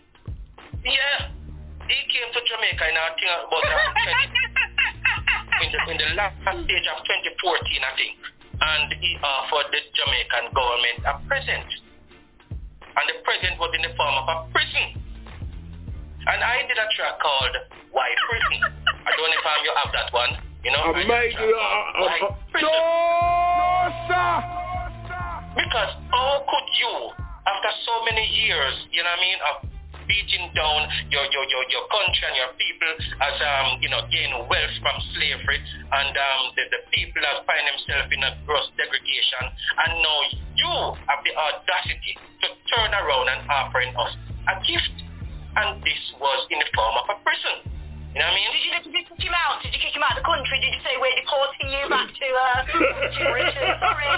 Yeah. He came to Jamaica in I think about in the, in the last stage of 2014, I think. And he offered the Jamaican government a present. And the present was in the form of a prison. And I did a track called Why Prison. I don't know if you have that one. You know, Amazing. Uh, uh, Why uh, Prison. Because how could you, after so many years, you know what I mean, of beating down your your your, your country and your people as um you know gain wealth from slavery. And um the, the people that find themselves in a gross degradation. And now you have the audacity to turn around and offering us a gift. And this was in the form of a prison. You know what I mean? Did you, did you kick him out? Did you kick him out of the country? Did you say we're deporting you back to uh, to Britain? Sorry.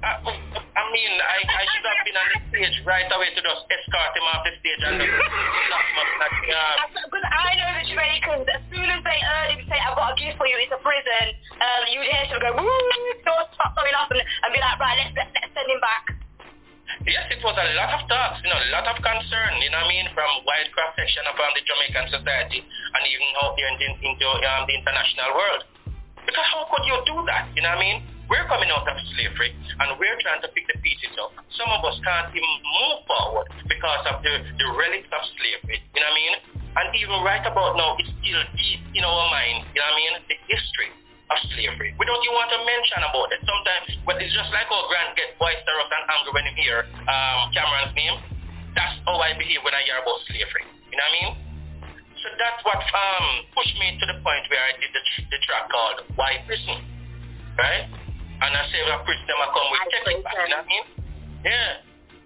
Uh, I mean, I, I should have been on the stage right away to just escort him off the stage and just slap him up like, uh, Because I know the Jamaicans, as soon as they heard him say, I've got a gift for you, it's a prison, um, you'd hear him go, woo, doors stop going off and, and be like, right, let's, let's, let's send him back. Yes, it was a lot of talks, you know, a lot of concern, you know what I mean, from wide cross-section of um, the Jamaican society and even out there into, into um, the international world. Because how could you do that, you know what I mean? We're coming out of slavery and we're trying to pick the pieces up. Some of us can't even move forward because of the, the relics of slavery, you know what I mean? And even right about now, it's still deep in our mind, you know what I mean? The history of slavery. We don't even want to mention about it. Sometimes, but it's just like our grand get boisterous and angry when you hear um, Cameron's name. That's how I behave when I hear about slavery. You know what I mean? So that's what um, pushed me to the point where I did the, the track called Why Prison, right? And I say, well, prison I come with take it back, you know what I mean? Yeah.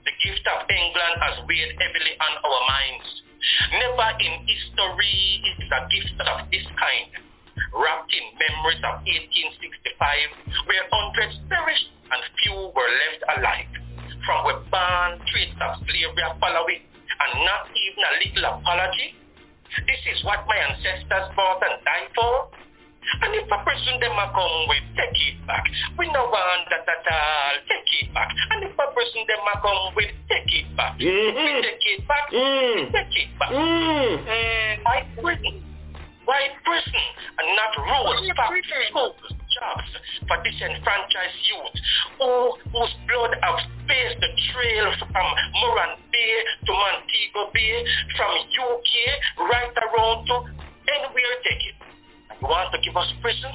The gift of England has weighed heavily on our minds. Never in history is a gift of this kind wrapped in memories of 1865, where hundreds perished and few were left alive. From where born traits of slavery are following, and not even a little apology. This is what my ancestors fought and died for. And if a person them a come with take it back, we no want that at all. Take it back. And if a person them a come with take it back, Mhm. we take it back. Mm. We take it back. Mm. Prison? Why prison and not roads, factories, schools, jobs for disenfranchised youth who, whose blood have faced the trail from Morant Bay to Montego Bay, from UK right around to anywhere take it. You want to give us prison?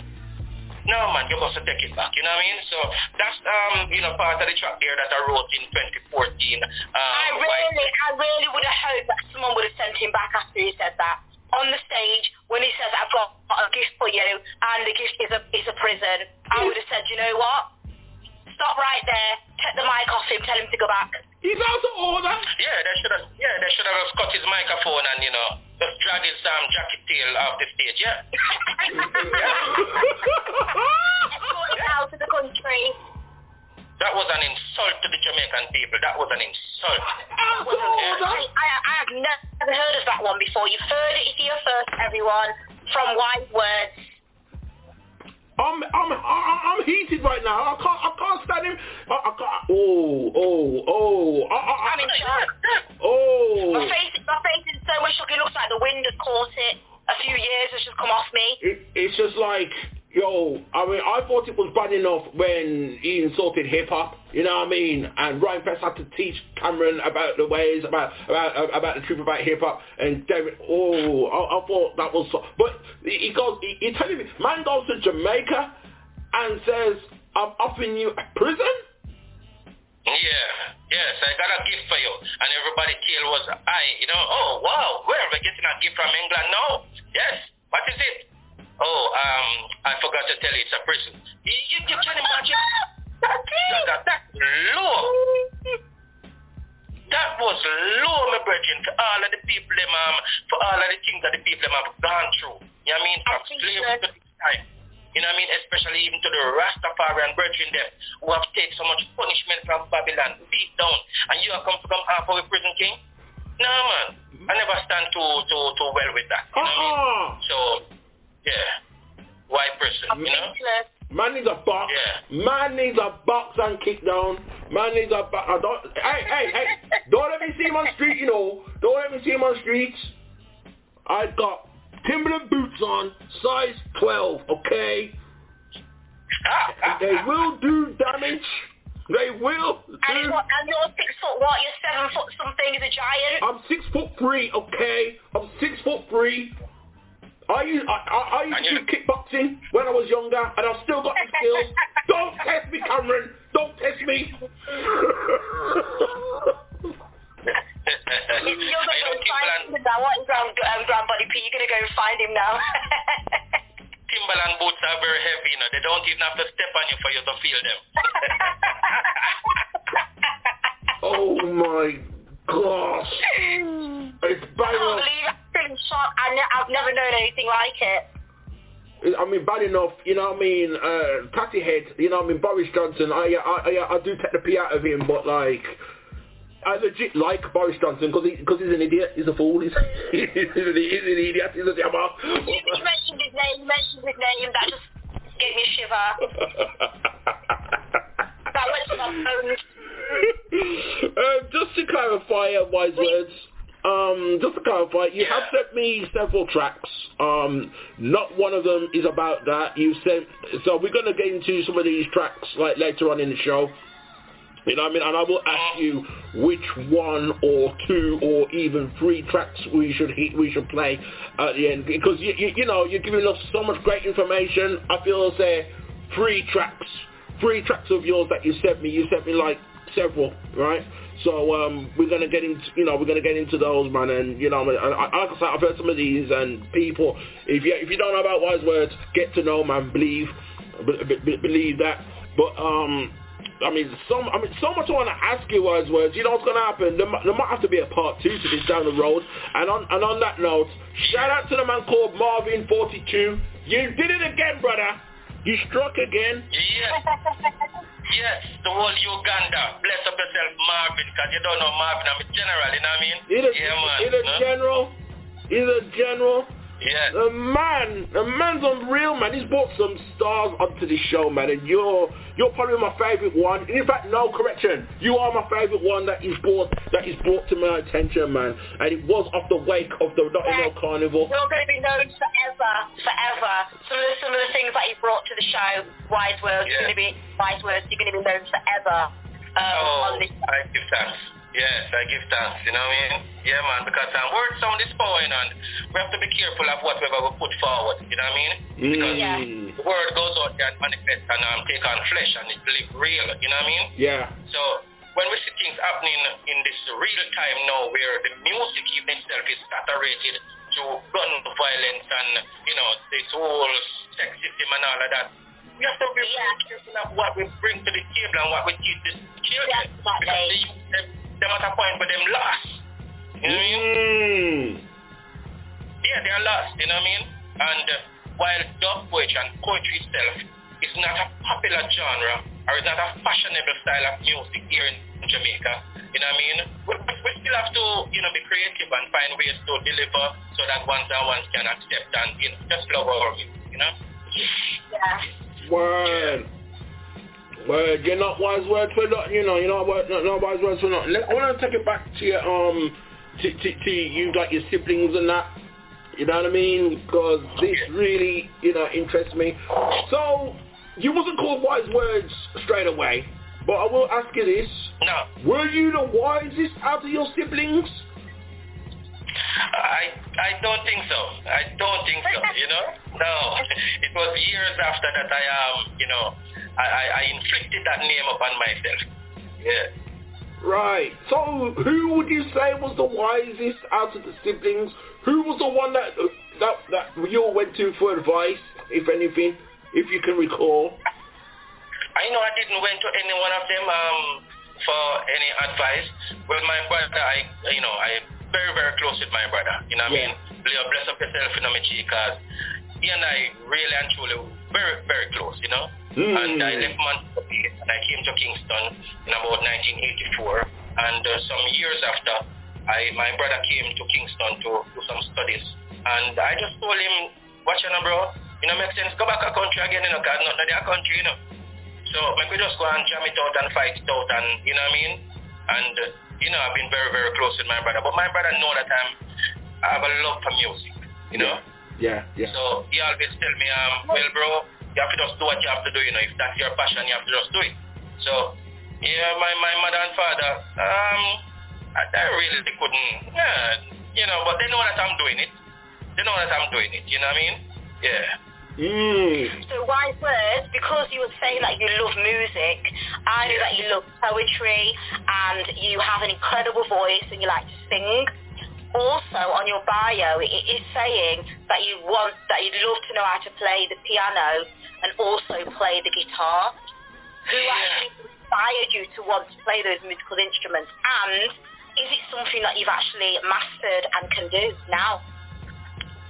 No man, you must take it back, you know what I mean? So that's um, you know, part of the track there that I wrote in 2014. Um, I really, I really would have hoped that someone would have sent him back after he said that. On the stage, when he says, I've got a gift for you, and the gift is a, is a prison, I would have said, you know what? Stop right there, take the mic off him, tell him to go back. He's out of order. Yeah, they should have. Yeah, they should have cut his microphone and you know just drag his um jacket tail off the stage. Yeah. Escort him out of the country. That was an insult to the Jamaican people. That was an insult. Oh, I, I, I have never heard of that one before. You've heard it here first, everyone, from Wise Wurdz. I'm I'm I'm I'm heated right now. I can't I can't stand him. I, I can't. Oh oh oh. I, I, I'm in shock. Oh. My face, my face is so much shock. It looks like the wind has caught it. A few years has just come off me. It, it's just like, yo, I mean, I thought it was bad enough when he insulted hip hop, you know what I mean? And Ryan Press had to teach Cameron about the ways, about about about the truth about hip hop. And David, oh, I, I thought that was so. But he goes, he, he telling me, man goes to Jamaica and says, I'm offering you a prison. Yeah. Yes, I got a gift for you. And everybody tail was high. You know, oh wow, where are we getting a gift from England now? Yes. What is it? Oh, um, I forgot to tell you, it's a prison. You, you, you can imagine? That, that, that low. My brethren, for all of the people them, um, for all of the things that the people them have gone through. You know what I mean? From slavery to this time. You know what I mean? Especially even to the Rastafarian brethren them who have taken so much punishment from Babylon, beat down, and you have come to come a prison king? No man. I never stand too too too well with that. You know what I mean? So yeah. White person, you know? Man needs a box. Yeah. Man needs a box and kick down. Man needs a box. Don't, hey, hey, hey. Don't let me see him on street, you know. Don't let me see him on streets. I've got Timberland boots on, size 12, okay? they will do damage. They will do. And, you're, and you're six foot what? You're seven ah. foot something as a giant? I'm six foot three, okay? I'm six foot three. I used, I, I, I used to do kickboxing when I was younger, and I've still got the skills. Don't test me, Cameron. Don't test me. You're going to go find him now. What is um, Grand Body P? You're going to go find him now. Timberland boots are very heavy, you know. They don't even have to step on you for you to feel them. oh my gosh. It's I bad can't enough. believe it. I'm feeling shocked. I ne- I've never known anything like it. I mean, bad enough, you know what I mean, uh, Patty Head, you know what I mean, Boris Johnson, I, I, I, I do take the pee out of him, but like, I legit like Boris Johnson because he, cause he's an idiot, he's a fool, he's, he's, an, he's an idiot, he's a jammer. You, you mentioned his name. You mentioned his name. That just gave me a shiver. that went to my bones. uh, just to clarify, uh, Wise Wurdz. Um, just to clarify, you have sent me several tracks. Um, not one of them is about that. You sent, so we're gonna get into some of these tracks like later on in the show. You know what I mean? And I will ask you which one or two or even three tracks we should hit, we should play at the end because you, you, you know you're giving us so much great information. I feel say three tracks, three tracks of yours that you sent me. You sent me like several, right? So um, we're gonna get into, you know, we're gonna get into those, man. And you know, and I, like I said, I've heard some of these, and people, if you if you don't know about Wise Wurdz, get to know, man. Believe, be, be, believe that. But um, I mean, so I mean, so much I want to ask you, Wise Wurdz. You know what's gonna happen? There, there might have to be a part two to this down the road. And on and on that note, shout out to the man called Marvin Forty Two. You did it again, brother. You struck again. Yes. Yes, the whole Uganda. Bless up yourself, Marvin, because you don't know Marvin. I'm a general, you know what I mean? He's a, yeah, man. he's a huh? general. He's a general. Yeah. The man, the man's unreal, man. He's brought some stars onto the show, man, and you're you're probably my favorite one. In fact, no correction, you are my favorite one that he's brought that he's brought to my attention, man. And it was off the wake of the Notting Hill Carnival. You're going to be known forever, forever. Some of the, some of the things that you brought to the show, Wise Wurdz, you're going to be Wise Wurdz. You're going to be known forever. Um, Oh, on this. I give thanks. Yes, I give thanks, you know what I mean? Yeah, man, because um, word sound is power, you know, and we have to be careful of whatever we put forward, you know what I mean? Because Mm. the word goes out there and manifest and um, take on flesh and it live real, you know what I mean? Yeah. So when we see things happening in this real time now where the music even itself is saturated to gun violence and, you know, this whole sexism and all of that, we have to be very careful of what we bring to the table and what we teach the children. because they, they, they're at a point where them lost. You know what I mean? Mm. Yeah, they're lost, you know what I mean? And uh, while dub poetry and poetry itself is not a popular genre or is not a fashionable style of music here in Jamaica, you know what I mean? We, we still have to, you know, be creative and find ways to deliver so that ones and ones can accept and, you know, just love our music, you know? Yeah. Word. Word. You're not Wise Wurdz for nothing, you know. You're not, word- not, not Wise Wurdz for nothing. Let, I want to take it back to your, um, to, to, to you, like your siblings and that. You know what I mean? Because this really, you know, interests me. So, you wasn't called Wise Wurdz straight away. But I will ask you this. No. Were you the wisest out of your siblings? I I don't think so. I don't think so. You know, no. It was years after that I um you know I I, I inflicted that name upon myself. Yeah. Right. So, who would you say was the wisest out of the siblings? Who was the one that that that you all went to for advice, if anything, if you can recall? I know I didn't went to any one of them um for any advice. Well, my brother, I you know I very, very close with my brother. You know what I mean? Bless up yourself, you know, me because he and I really and truly very, very close, you know? Mm. And I left Montpelier and I came to Kingston in about 1984. And uh, some years after, I my brother came to Kingston to do some studies. And I just told him, watch your bro, you know, make sense, go back a country again, you know, because not their country, you know. So maybe just go and jam it out and fight it out and, you know what I mean? And, uh, you know, I've been very, very close with my brother. But my brother know that I'm, I have a love for music, you know? Yeah, yeah. So he always tell me, um, well, bro, you have to just do what you have to do, you know. If that's your passion, you have to just do it. So, yeah, my, my mother and father, um, I, I really couldn't, yeah, you know, but they know that I'm doing it. They know that I'm doing it, you know what I mean? Yeah. Mm. So Wise Wurdz, because you were saying that you love music, I know that you love poetry and you have an incredible voice and you like to sing also on your bio it is saying that you want that you'd love to know how to play the piano and also play the guitar. Who actually inspired you to want to play those musical instruments? And is it something that you've actually mastered and can do now?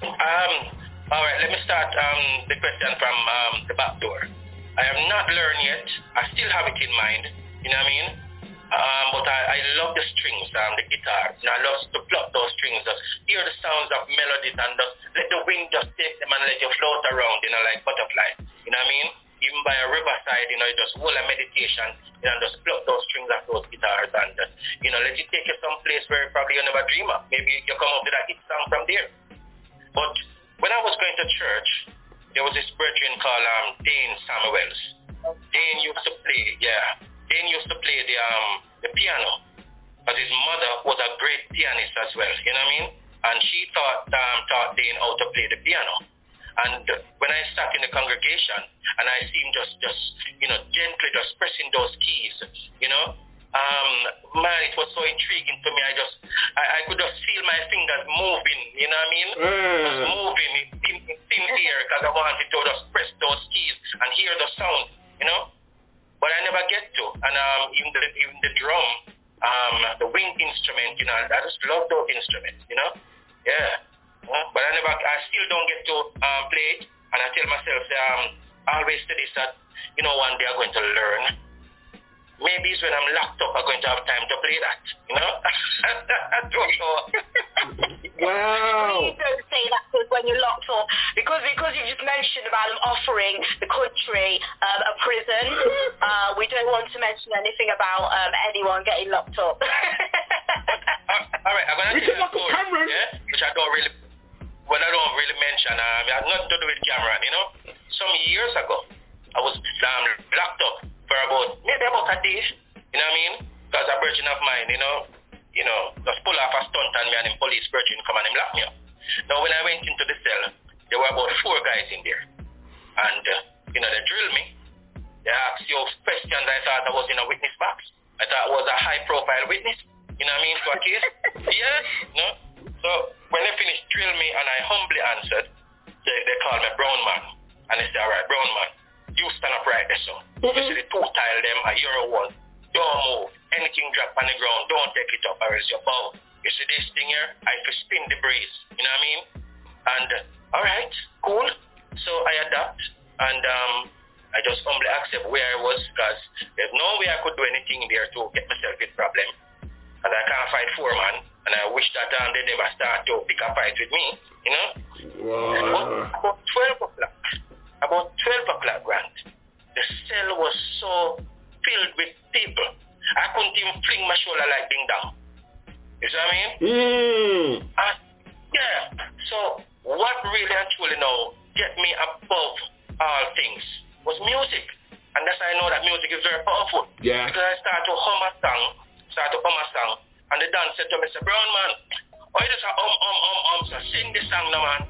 Um, all right, let me start um, the question from um, the back door. I have not learned yet. I still have it in mind. You know what I mean? Um, but I, I love the strings, um, the guitar. You know, I love to pluck those strings, just hear the sounds of melodies and just let the wind just take them and let you float around, you know, like butterfly. You know what I mean? Even by a riverside, you know, just hold a meditation, you know, just pluck those strings of those guitars and, uh, you know, let it take you someplace where probably you never dream of. Maybe you come up with a hit song from there. But when I was going to church, there was this brethren called um, Dane Samuels. Dane used to play, yeah. Dane used to play the um the piano, but his mother was a great pianist as well. You know what I mean? And she taught um, taught Dane how to play the piano. And when I sat in the congregation and I see him just just you know gently just pressing those keys, you know, um, man, it was so intriguing to me. I just, I, I could just feel my fingers moving, you know what I mean? Mm. Just moving in, in, in because I wanted to just press those keys and hear the sound, you know? But I never get to. And um, even the, even the drum, um, the wind instrument, you know, I just love those instruments, you know? Yeah. But I never, I still don't get to um, play it. And I tell myself, um, always to this that, you know, one day I'm going to learn maybe it's when I'm locked up I'm going to have time to play that. You know? I don't know. wow. Please don't say that because when you're locked up because because you just mentioned about them offering the country um, a prison. Uh, we don't want to mention anything about um, anyone getting locked up. uh, all right, I'm gonna tell you a story, yeah, which I don't really, well, I don't really mention. Um, it has nothing to do with Cameron. You know, some years ago, I was um, locked up for about maybe about a day. You know what I mean? Because a virgin of mine, you know, you know, just pull off a stunt on me and the police virgin come and him lock me up. Now when I went into the cell, there were about four guys in there. And, uh, you know, they drilled me. They asked you questions I thought I was in a witness box. I thought I was a high profile witness. You know what I mean? For a case. yeah. No. So when they finished drilling me and I humbly answered, they, they called me brown man. And they said, all right, brown man, you stand up right there, so. Mm-hmm. You see the two tile them, a euro one. Don't move. Anything drop on the ground, don't take it up or else you bow. You see this thing here? I can spin the breeze. You know what I mean? And, uh, all right, cool. So I adapt and um, I just humbly accept where I was because there's no way I could do anything there to get myself in problem. And I can't fight four man. And I wish that um, they never start to pick a fight with me, you know? Wow. About, about 12 o'clock, about 12 o'clock, Grant, the cell was so filled with people. I couldn't even fling my shoulder like ding dong. You see what I mean? Mm. And, yeah. So what really actually now get me above all things was music. And that's how I know that music is very powerful. Yeah. Because I start to hum a song, start to hum a song, and the dance said to me, say, Brown man, why just a um, um, um, um, so sing this song now, man.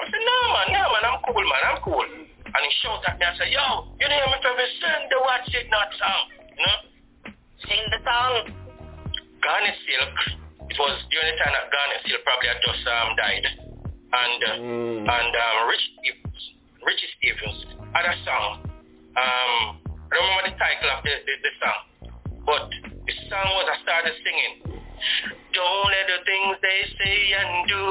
I said, no, man, no, man, I'm cool, man, I'm cool. And he shouted at me and said, yo, you know me to sing the Watch It Not song, you know? Sing the song. Garnet Silk, it was during the time that Garnet Silk probably had just um, died. And, uh, mm. and um, Rich Stephens, Richie Stephens had a song. Um, I don't remember the title of the, the, the song, but the song was I started singing. Don't let the things they say and do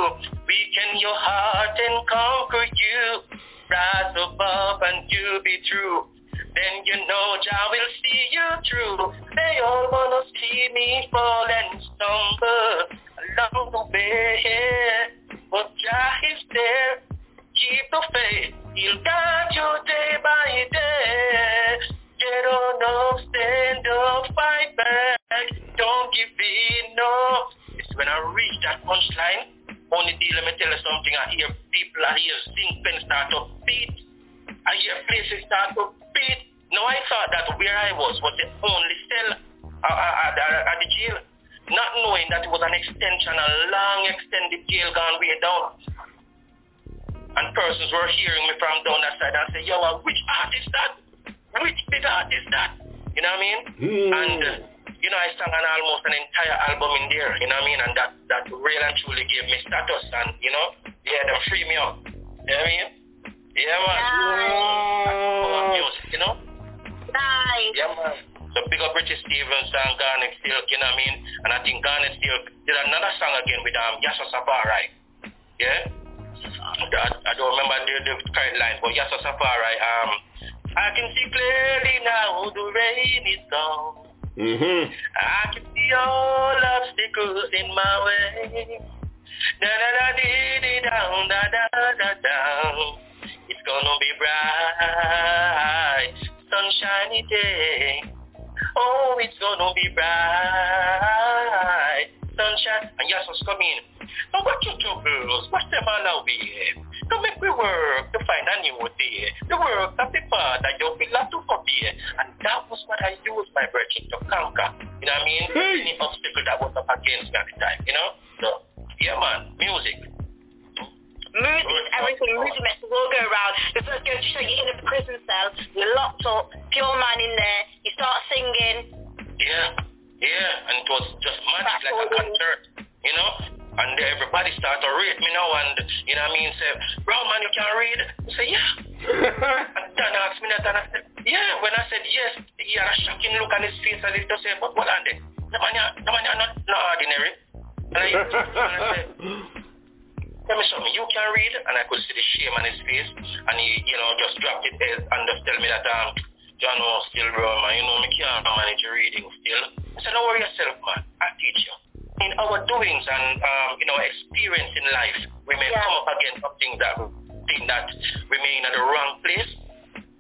weaken your heart and conquer you. Rise above and you be true. Then you know Jah will see you through. They all wanna see me fall and stumble along the way. But Jah is there. Keep the faith. He'll guide you day by day. Get on up, stand up, fight back. Don't give in, no. It's when I reach that punchline. Only deal, let me tell you something. I hear people, I hear sing pen start to beat. I hear places start to beat. No, I thought that where I was was the only cell uh, uh, at, uh, at the jail. Not knowing that it was an extension, a long extended jail gone way down. And persons were hearing me from down that side and say, yo, uh, which artist that? Which big artist that? You know what I mean? Mm. And, uh, you know, I sang an almost an entire album in there, you know what I mean? And that, that really and truly gave me status and, you know, yeah, them free me up. You know what I mean? Yeah, man. Nice. music, you know? Nice. Yeah, man. So big up Richie Stephens and Garnet Silk, you know what I mean? And I think Garnet Silk did another song again with um Yasus Afari. Yeah? I, I don't remember the, the correct line, but Yasus Afari, um, I can see clearly now the rain is gone. Mm-hmm. I can see all obstacles in my way. Da da da dee dee down da da da down. It's gonna be bright, sunshiny day. Oh, it's gonna be bright, sunshine. And yes, what's coming? Now what you two girls, what's them all out here? Come make we work to find a new day. The work of the part that you feel like to forbid. And that was what I used my virtue to conquer. You know what I mean? Any obstacle that was up against me at the time, you know? So, yeah man, music. Music, everything, music makes the world go round. The first goes to show you in a prison cell, you're locked up, pure man in there, you start singing. Yeah, yeah, and it was just magic like a concert, you know? And everybody start to rate me now and, you know what I mean, say, bro man, you can read? I say, yeah. and Dan asked me that and I said, yeah. When I said yes, he had a shocking look on his face as if to say, but what are they? The man, the man, you're not, not ordinary. And I, and I said, tell me something, you can read? And I could see the shame on his face. And he, you know, just dropped it there and just tell me that, um, John, oh, still, bro, man, you know, me can't manage your reading still. I said, don't worry yourself, man. I'll teach you. In our doings and, um, you know, experience in life, we may come up against something that think that remain at the wrong place.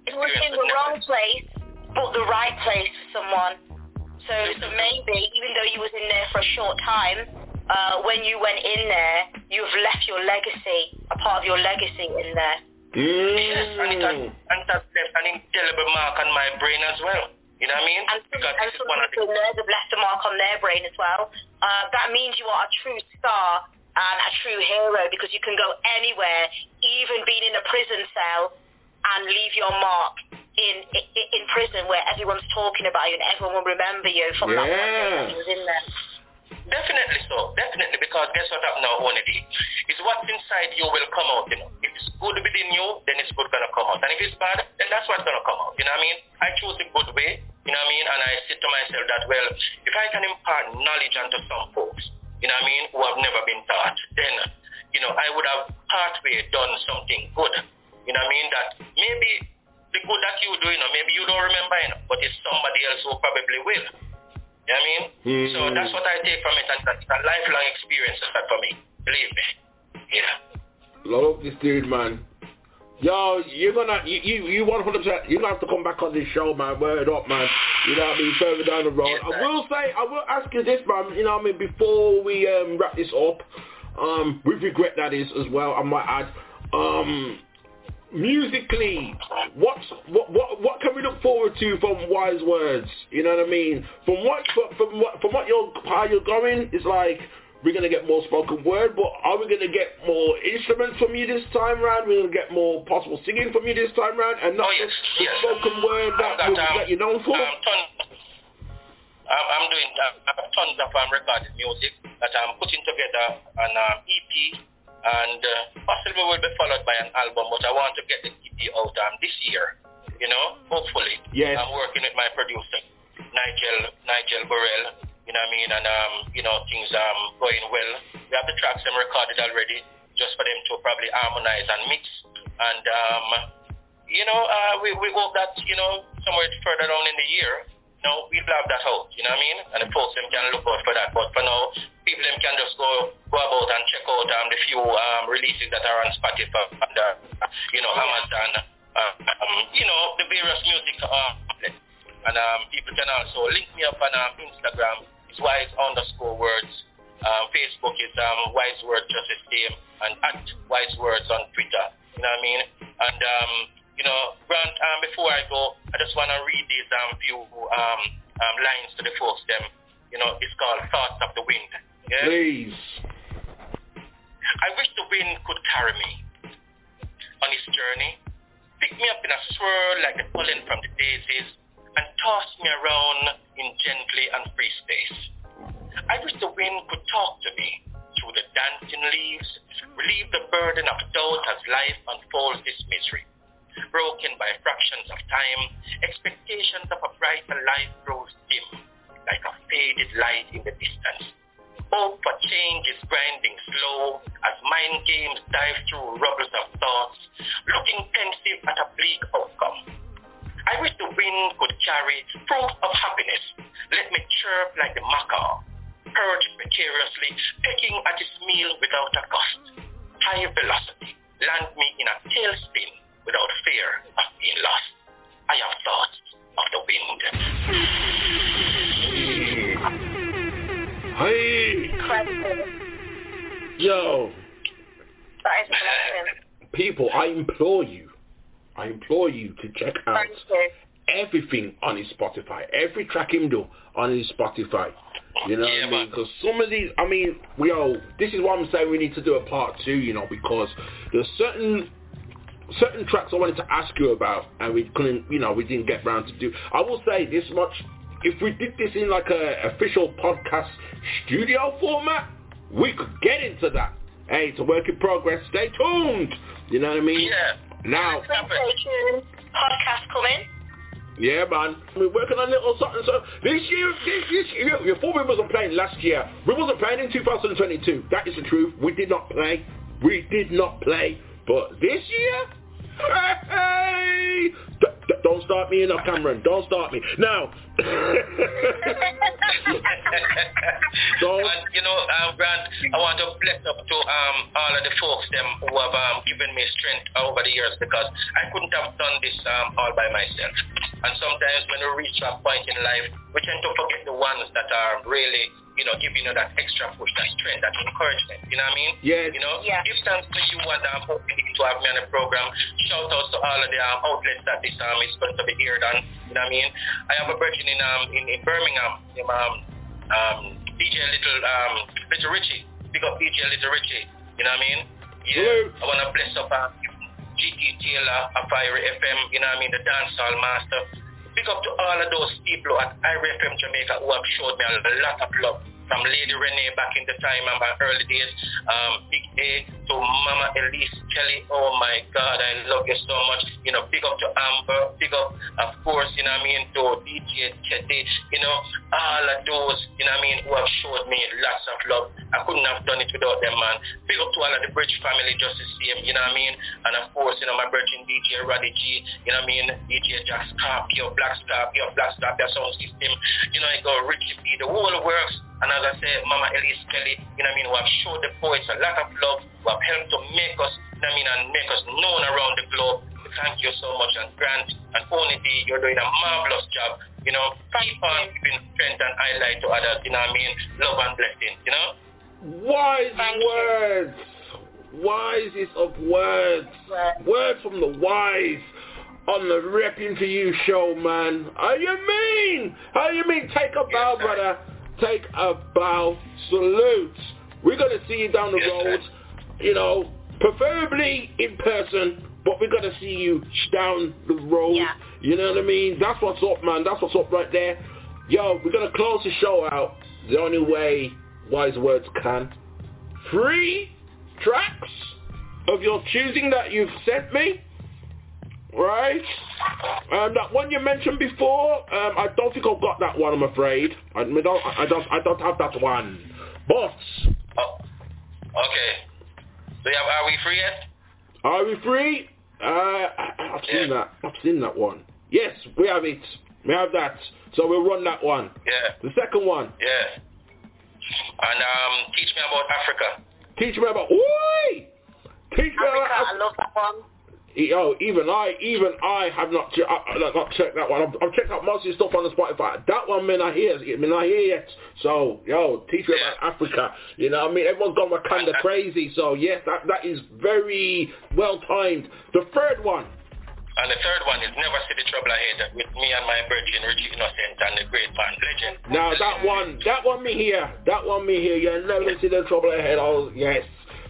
It was in the wrong place, but the right place for someone. So, so maybe, even though you was in there for a short time, uh, when you went in there, you've left your legacy, a part of your legacy in there. Yes, and it has, and it has left an indelible mark on my brain as well. You know what I mean? And some, because and some the have left a mark on their brain as well. Uh, that means you are a true star and a true hero because you can go anywhere, even being in a prison cell, and leave your mark in in, in prison where everyone's talking about you and everyone will remember you from that one day Yeah. when you was in there. Definitely so, definitely, because guess what happened now, only day? Is what's inside you will come out, you know. If it's good within you, then it's good gonna come out. And if it's bad, then that's what's gonna come out. You know what I mean? I choose the good way, you know what I mean? And I say to myself that, well, if I can impart knowledge onto some folks, you know what I mean, who have never been taught, then, you know, I would have partway done something good. You know what I mean? That maybe the good that you do, you know, maybe you don't remember, you know, but it's somebody else who probably will. You know what I mean? Mm. So that's what I take from it, and that's a lifelong experience that for me. Believe me. Yeah. Love this dude, man. Yo, you're gonna you you you one hundred percent. You gonna have to come back on this show, man. Word up, man. You know what I mean? Further down the road, I will say, I will ask you this, man. You know what I mean? Before we um, wrap this up, um, with regret that is as well. I might add, um, musically, what's what what what can we look forward to from Wise Wurdz? You know what I mean? From what from, what from what you're how you're going, it's like we're gonna get more spoken word, but are we gonna get more instruments from you this time round? We're gonna get more possible singing from you this time round, and not just the spoken word that, got, um, that you're known for. Um, I'm, I'm doing uh, I have tons of um, recorded music that I'm putting together an um, EP, and uh, possibly will be followed by an album. But I want to get the EP out um, this year. You know, hopefully. Yes. I'm working with my producer, Nigel Nigel Burrell. You know what I mean? And um, you know, things um going well. We have the tracks them recorded already, just for them to probably harmonize and mix. And um, you know, uh, we we hope that you know somewhere further down in the year, you know, we'll have that out. You know what I mean? And the folks them can look out for that. But for now, people them can just go go about and check out um the few um releases that are on Spotify and uh, you know Amazon. Uh, um, you know the various music uh. And um, people can also link me up on um, Instagram is wise underscore words. Um, Facebook is um, wise just the same, and at wise words on Twitter. You know what I mean? And um, you know, Grant, um, before I go, I just want to read these um, few um, um, lines to the folks. Them, you know, it's called Thoughts of the Wind. Yeah? Please. I wish the wind could carry me on its journey, pick me up in a swirl like the pollen from the daisies, and toss me around in gently and free space. I wish the wind could talk to me through the dancing leaves, relieve the burden of doubt as life unfolds this misery. Broken by fractions of time, expectations of a brighter life grows dim, like a faded light in the distance. Hope for change is grinding slow as mind games dive through rubbles of thoughts, looking pensive at a bleak outcome. I wish the wind could carry proof of happiness. Let me chirp like the macaw, perch precariously, pecking at its meal without a cost. High velocity, land me in a tailspin without fear of being lost. I have thoughts of the wind. Hey. Yo. That is. People, I implore you, I implore you to check out everything on his Spotify. Every track him do on his Spotify. You know what I mean? Because some of these, I mean, we all. This is why I'm saying we need to do a part two. You know, because there's certain certain tracks I wanted to ask you about, and we couldn't. You know, we didn't get round to do. I will say this much: if we did this in like a official podcast studio format, we could get into that. Hey, it's a work in progress. Stay tuned. You know what I mean? Yeah. Now, Stay tuned. Podcast coming. yeah, man. We're working on a little something. So this year, this, this year, before we wasn't playing last year, we wasn't playing in 2022. That is the truth. We did not play. We did not play. But this year, hey, don't start me enough, Cameron. Don't start me now. and you know, um, Grant, I want to bless up to um, all of the folks them who have um, given me strength over the years because I couldn't have done this um, all by myself. And sometimes when we reach a point in life, we tend to forget the ones that are really, you know, giving you that extra push, that strength, that encouragement. You know what I mean? Yes. You know, give thanks to you and um, opportunity to have me on the program. Shout out to all of the um, outlets that this um, is going to be aired on. You know what I mean? I have a virgin in um in, in Birmingham. Um, um, DJ Little um Little Richie. Big up DJ Little Richie. You know what I mean? Yeah. I want to bless up um, GT Taylor of Fire FM. You know what I mean? The dancehall master. Big up to all of those people at Irie FM Jamaica who have showed me a lot of love. From Lady Renee back in the time in my early days, um, Big A to Mama Elise Kelly. Oh my God, I love you so much. You know, big up to Amber, big up, of course, you know what I mean, to DJ Teddy, you know, all of those, you know what I mean, who have showed me lots of love. I couldn't have done it without them, man. Big up to all of the Bridge family just the same, you know what I mean? And of course, you know, my virgin DJ Roddy G, you know what I mean, DJ Jack Scorpio, Black Scorpio, Black Scorpio sound system, you know, I go Richie B, the whole works. And as I said, Mama Elise Kelly, you know what I mean, who have showed the poets a lot of love, who have helped to make us, you I mean, and make us known around the globe. Thank you so much. And Grant and Oni D, you're doing a marvelous job. You know, keep on giving strength and highlight to others, you know what I mean? Love and blessing, you know? Wise words. Wisest of words. Words from the wise on the Reppin' For You show, man. How you mean? How you mean? Take a bow, brother. Take a bow. Salute. We're going to see you down the road. You know, preferably in person, but we're going to see you down the road. You know what I mean? That's what's up, man. That's what's up right there. Yo, we're going to close the show out the only way Wise Wurdz can. Three tracks of your choosing that you've sent me. right? Um, that one you mentioned before, um, I don't think I've got that one. I'm afraid. I, I don't. I don't. I don't have that one. But. Oh. Okay. So yeah, are we free yet? Are we free? Uh, I, I've seen that. I've seen that one. Yes, we have it. We have that. So we'll run that one. Yeah. The second one. Yeah. And um, teach me about Africa. Teach me about. Oi! Teach me Africa, about. I love that one. Yo, even I, even I have not che- I, I, not checked that one. I've, I've checked out most of your stuff on the Spotify. That one, man, I hear, man, I hear yet. So, yo, teach me about Africa. You know, what I mean, everyone's gone Wakanda crazy. So, yes, that that is very well timed. The third one. And the third one is Never See the Trouble Ahead with me and my virgin Richie Innocent and the great band Legend. Now that one, that one me here, that one me here. You never see the trouble ahead. Oh yes,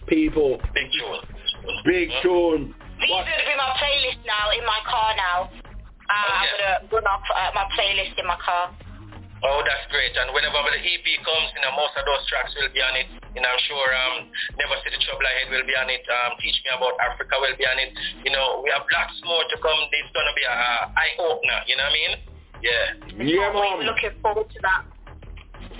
people. Big tune. Big tune. These are going to be my playlist now, in my car now. Uh, I'm going to run up uh, my playlist in my car. Oh, that's great. And whenever the EP comes, you know, most of those tracks will be on it. And I'm sure um, Never See the Trouble Ahead will be on it. Um, Teach Me About Africa will be on it. You know, we have lots more to come. It's going to be a, a eye-opener, you know what I mean? Yeah. Yeah, mom. Looking forward to that.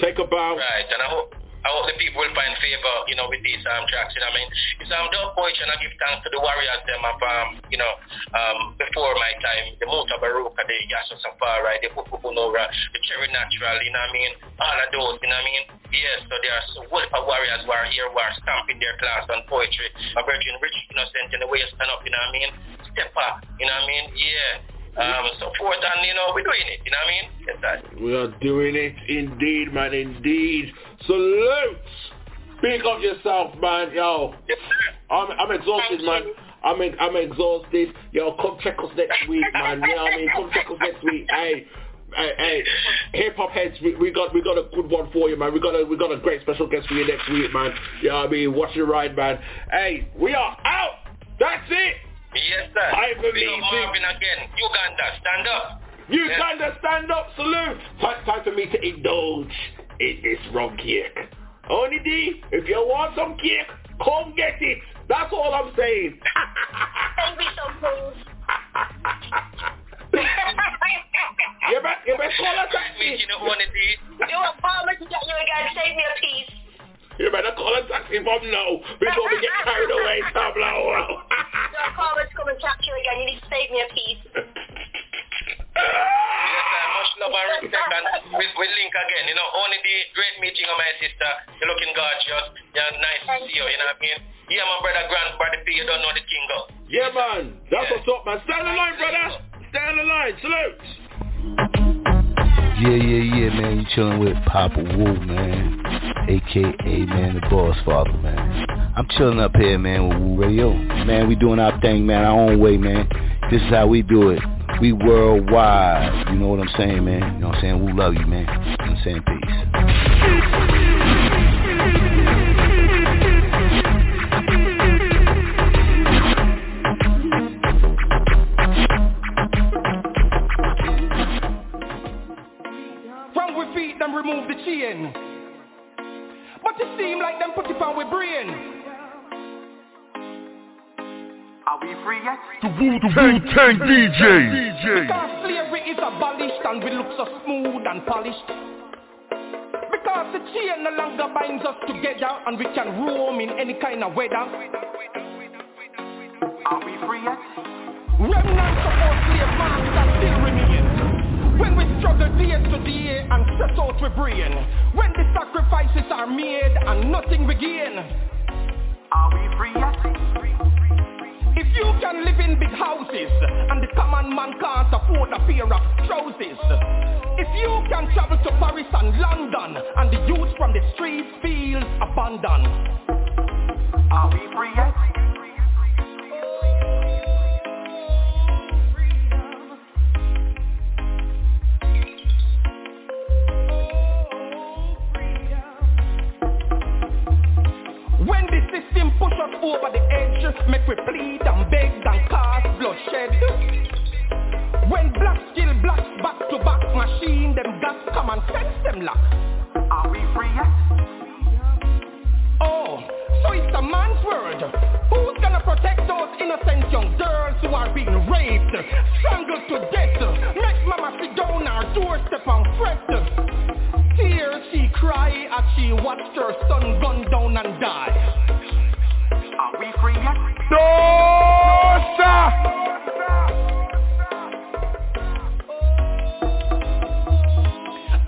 Take a bow. Right, and I hope I hope the people will find favor, you know, with these um, tracks. You know what I mean? It's um, dub poetry, and I give thanks to the warriors them of um, you know, um, before my time, the Mutabaruka, the Yasus Afari, the Pupupunora, the Cherry Natural, you know what I mean? All of those, you know what I mean? Yes, so there are so of warriors who are here who are stamping their class on poetry. My virgin Rich Innocent in the way you stand up, you know what I mean? Step up, you know what I mean? Yeah. Um, so forth and, you know, we're doing it, you know what I mean? That. We are doing it indeed, man, indeed. Salute! Speak of yourself, man, yo. I'm, I'm exhausted, man. I'm, I'm exhausted. Yo, come check us next week, man. You know what I mean? Come check us next week. Hey, hey, hey, hip hop heads, we, we got we got a good one for you, man. We got a we got a great special guest for you next week, man. You know what I mean? Watch your ride, man. Hey, we are out. That's it. Yes, sir. I'm up. Marvin again. Uganda, stand up. Uganda, stand up, salute. Time, time for me to indulge in this rum cake. Oni D, if you want some cake, come get it. That's all I'm saying. Send me some please. you bet, you bet call a taxi. You know, Oni D. You want Palmer to get you again? Save me a piece. You better call a taxi from now before we get carried away, Tabla. You want Palmer to come and catch you again? You need to save me a piece. Yes, sir. Much love and respect. And we, we link again. You know, only the great meeting of my sister. You're looking gorgeous. You're nice to see you. You know what I mean? Yeah, my brother, grandfather, P. You don't know the king, of. Yeah, man. That's what's up, man. Stand in line, brother. Stand in line. Salute. Yeah, yeah, yeah, man. You chilling with Papa Wu, man. AKA, man, the boss father, man. I'm chilling up here, man, with Wu Radio. Man, we doing our thing, man, our own way, man. This is how we do it. We worldwide. You know what I'm saying, man? You know what I'm saying? We love you, man. You know I'm saying? Peace. Remove the chain. But it seem like them put it on we brain. Are we free yet? The Wu the Wu Tang DJ. Because slavery is abolished and we look so smooth and polished. Because the chain no longer binds us together and we can roam in any kind of weather. Are we free yet? Remnants of our slave masters still remain. When we struggle day to day and set out we brain. When the sacrifices are made and nothing we gain. Are we free yet? You can live in big houses and the common man can't afford a pair of trousers. If you can travel to Paris and London and the youth from the streets feels abandoned. Are we free yet? Push us over the edge, make we plead and beg and cause bloodshed. When blacks kill blacks back to back, machine them gas come and sense them lock. Are we free yet? Oh, so it's a man's word. Who's gonna protect those innocent young girls who are being raped, strangled to death. Make mama sit down our doorstep and fret. Tears she cry as she watched her son gunned down and die. Are we free yet? No, sir.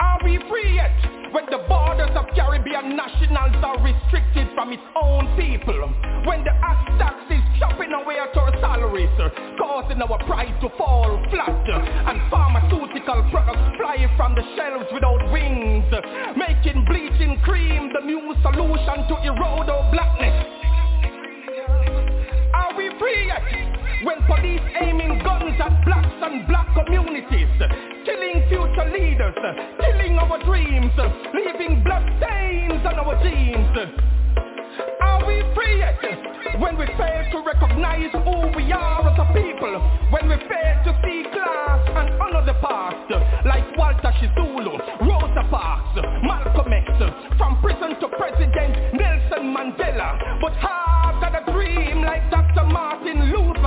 Are we free yet? When the borders of Caribbean nationals are restricted from its own people When the axe tax is chopping away at our salaries Causing our pride to fall flat And pharmaceutical products fly from the shelves without wings Making bleaching cream the new solution to erode our blackness Are we free yet? When police aiming guns at blacks and black communities Killing future leaders, killing our dreams, leaving blood stains on our jeans. Are we free yet? When we fail to recognize who we are as a people, when we fail to see class and honor the past, like Walter Sisulu, Rosa Parks, Malcolm X, from prison to president Nelson Mandela, but have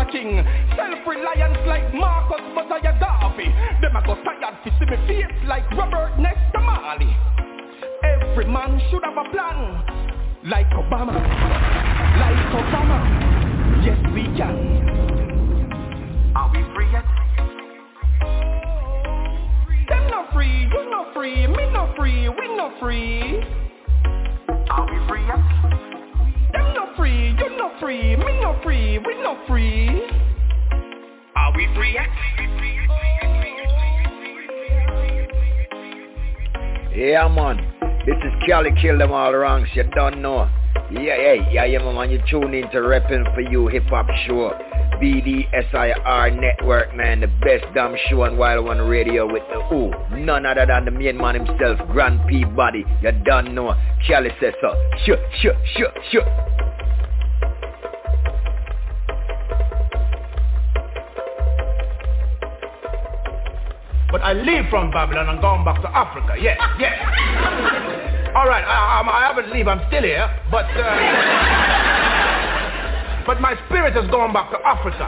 Martin King, self-reliance like Marcus Mosiah Garvey, them a go tired to see me face like Robert Nesta Marley. Every man should have a plan, like Obama, like Obama. Yes, we can. Are we free yet? Them not free, you not free, me not free, we not free. Are we free yet? Them not free, you not free, me not free, we not free. Are we free? Yeah, man. This is Cali Kill Them All Wrongs. You don't know. Yeah, hey, yeah, yeah, man. You tune in to Reppin' For You Hip Hop Show. BDSIR Network, man. The best damn show on Wu World Radio with the who? None other than the main man himself, Grand Peabody. You don't know. Cali says so. Shut, shut, shut, shut. But I leave from Babylon and gone back to Africa. Yes, yes. All right, I, I, I haven't leave. I'm still here, but uh, but my spirit has gone back to Africa.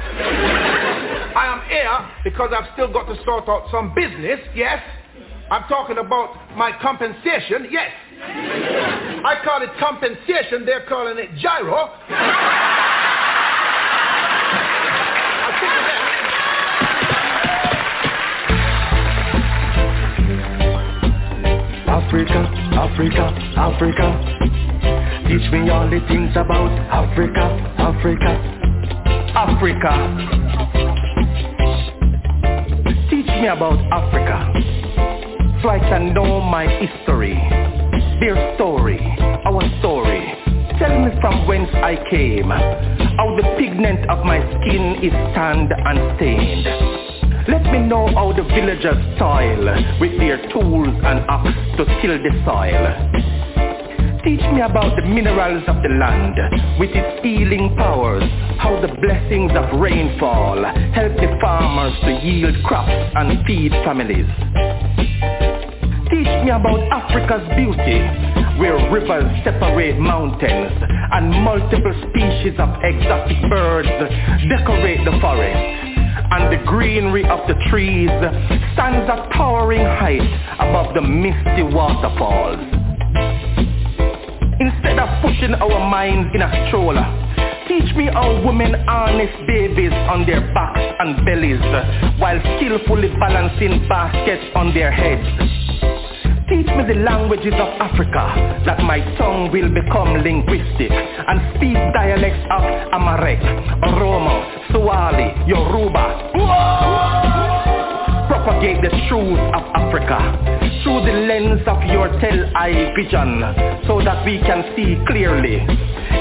I am here because I've still got to sort out some business. Yes, I'm talking about my compensation. Yes, I call it compensation. They're calling it gyro. Africa, Africa, Africa. Teach me all the things about Africa, Africa, Africa. Teach me about Africa. So I can know my history, their story, our story. Tell me from whence I came, how the pigment of my skin is tanned and stained. Let me know how the villagers toil with their tools and axe to till the soil. Teach me about the minerals of the land with its healing powers, how the blessings of rainfall help the farmers to yield crops and feed families. Teach me about Africa's beauty, where rivers separate mountains and multiple species of exotic birds decorate the forest and the greenery of the trees stands at towering height above the misty waterfalls. Instead of pushing our minds in a stroller, teach me how women harness babies on their backs and bellies while skillfully balancing baskets on their heads. Teach me the languages of Africa, that my tongue will become linguistic and speak dialects of Amharic, Oromo, Swahili, Yoruba. Propagate the truth of Africa through the lens of your tell-eye vision so that we can see clearly.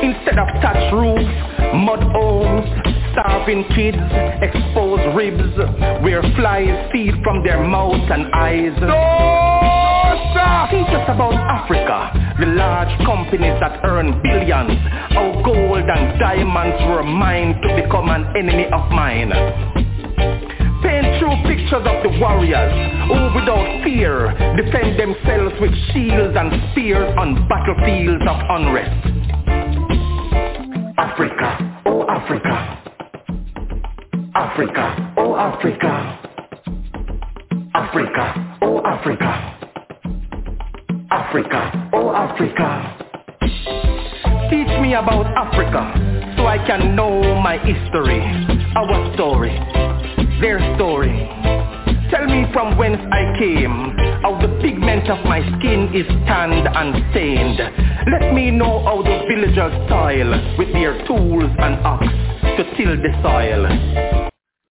Instead of thatched roofs, mud homes, starving kids, exposed ribs, where flies feed from their mouths and eyes. No! Teach us about Africa, the large companies that earn billions, how gold and diamonds were mined to become an enemy of mine. Paint true pictures of the warriors who without fear defend themselves with shields and spears on battlefields of unrest. Africa, oh Africa, Africa, oh Africa. Africa, oh Africa. Africa, oh Africa. Teach me about Africa so I can know my history, our story, their story. Tell me from whence I came, how the pigment of my skin is tanned and stained. Let me know how the villagers toil with their tools and ox to till the soil.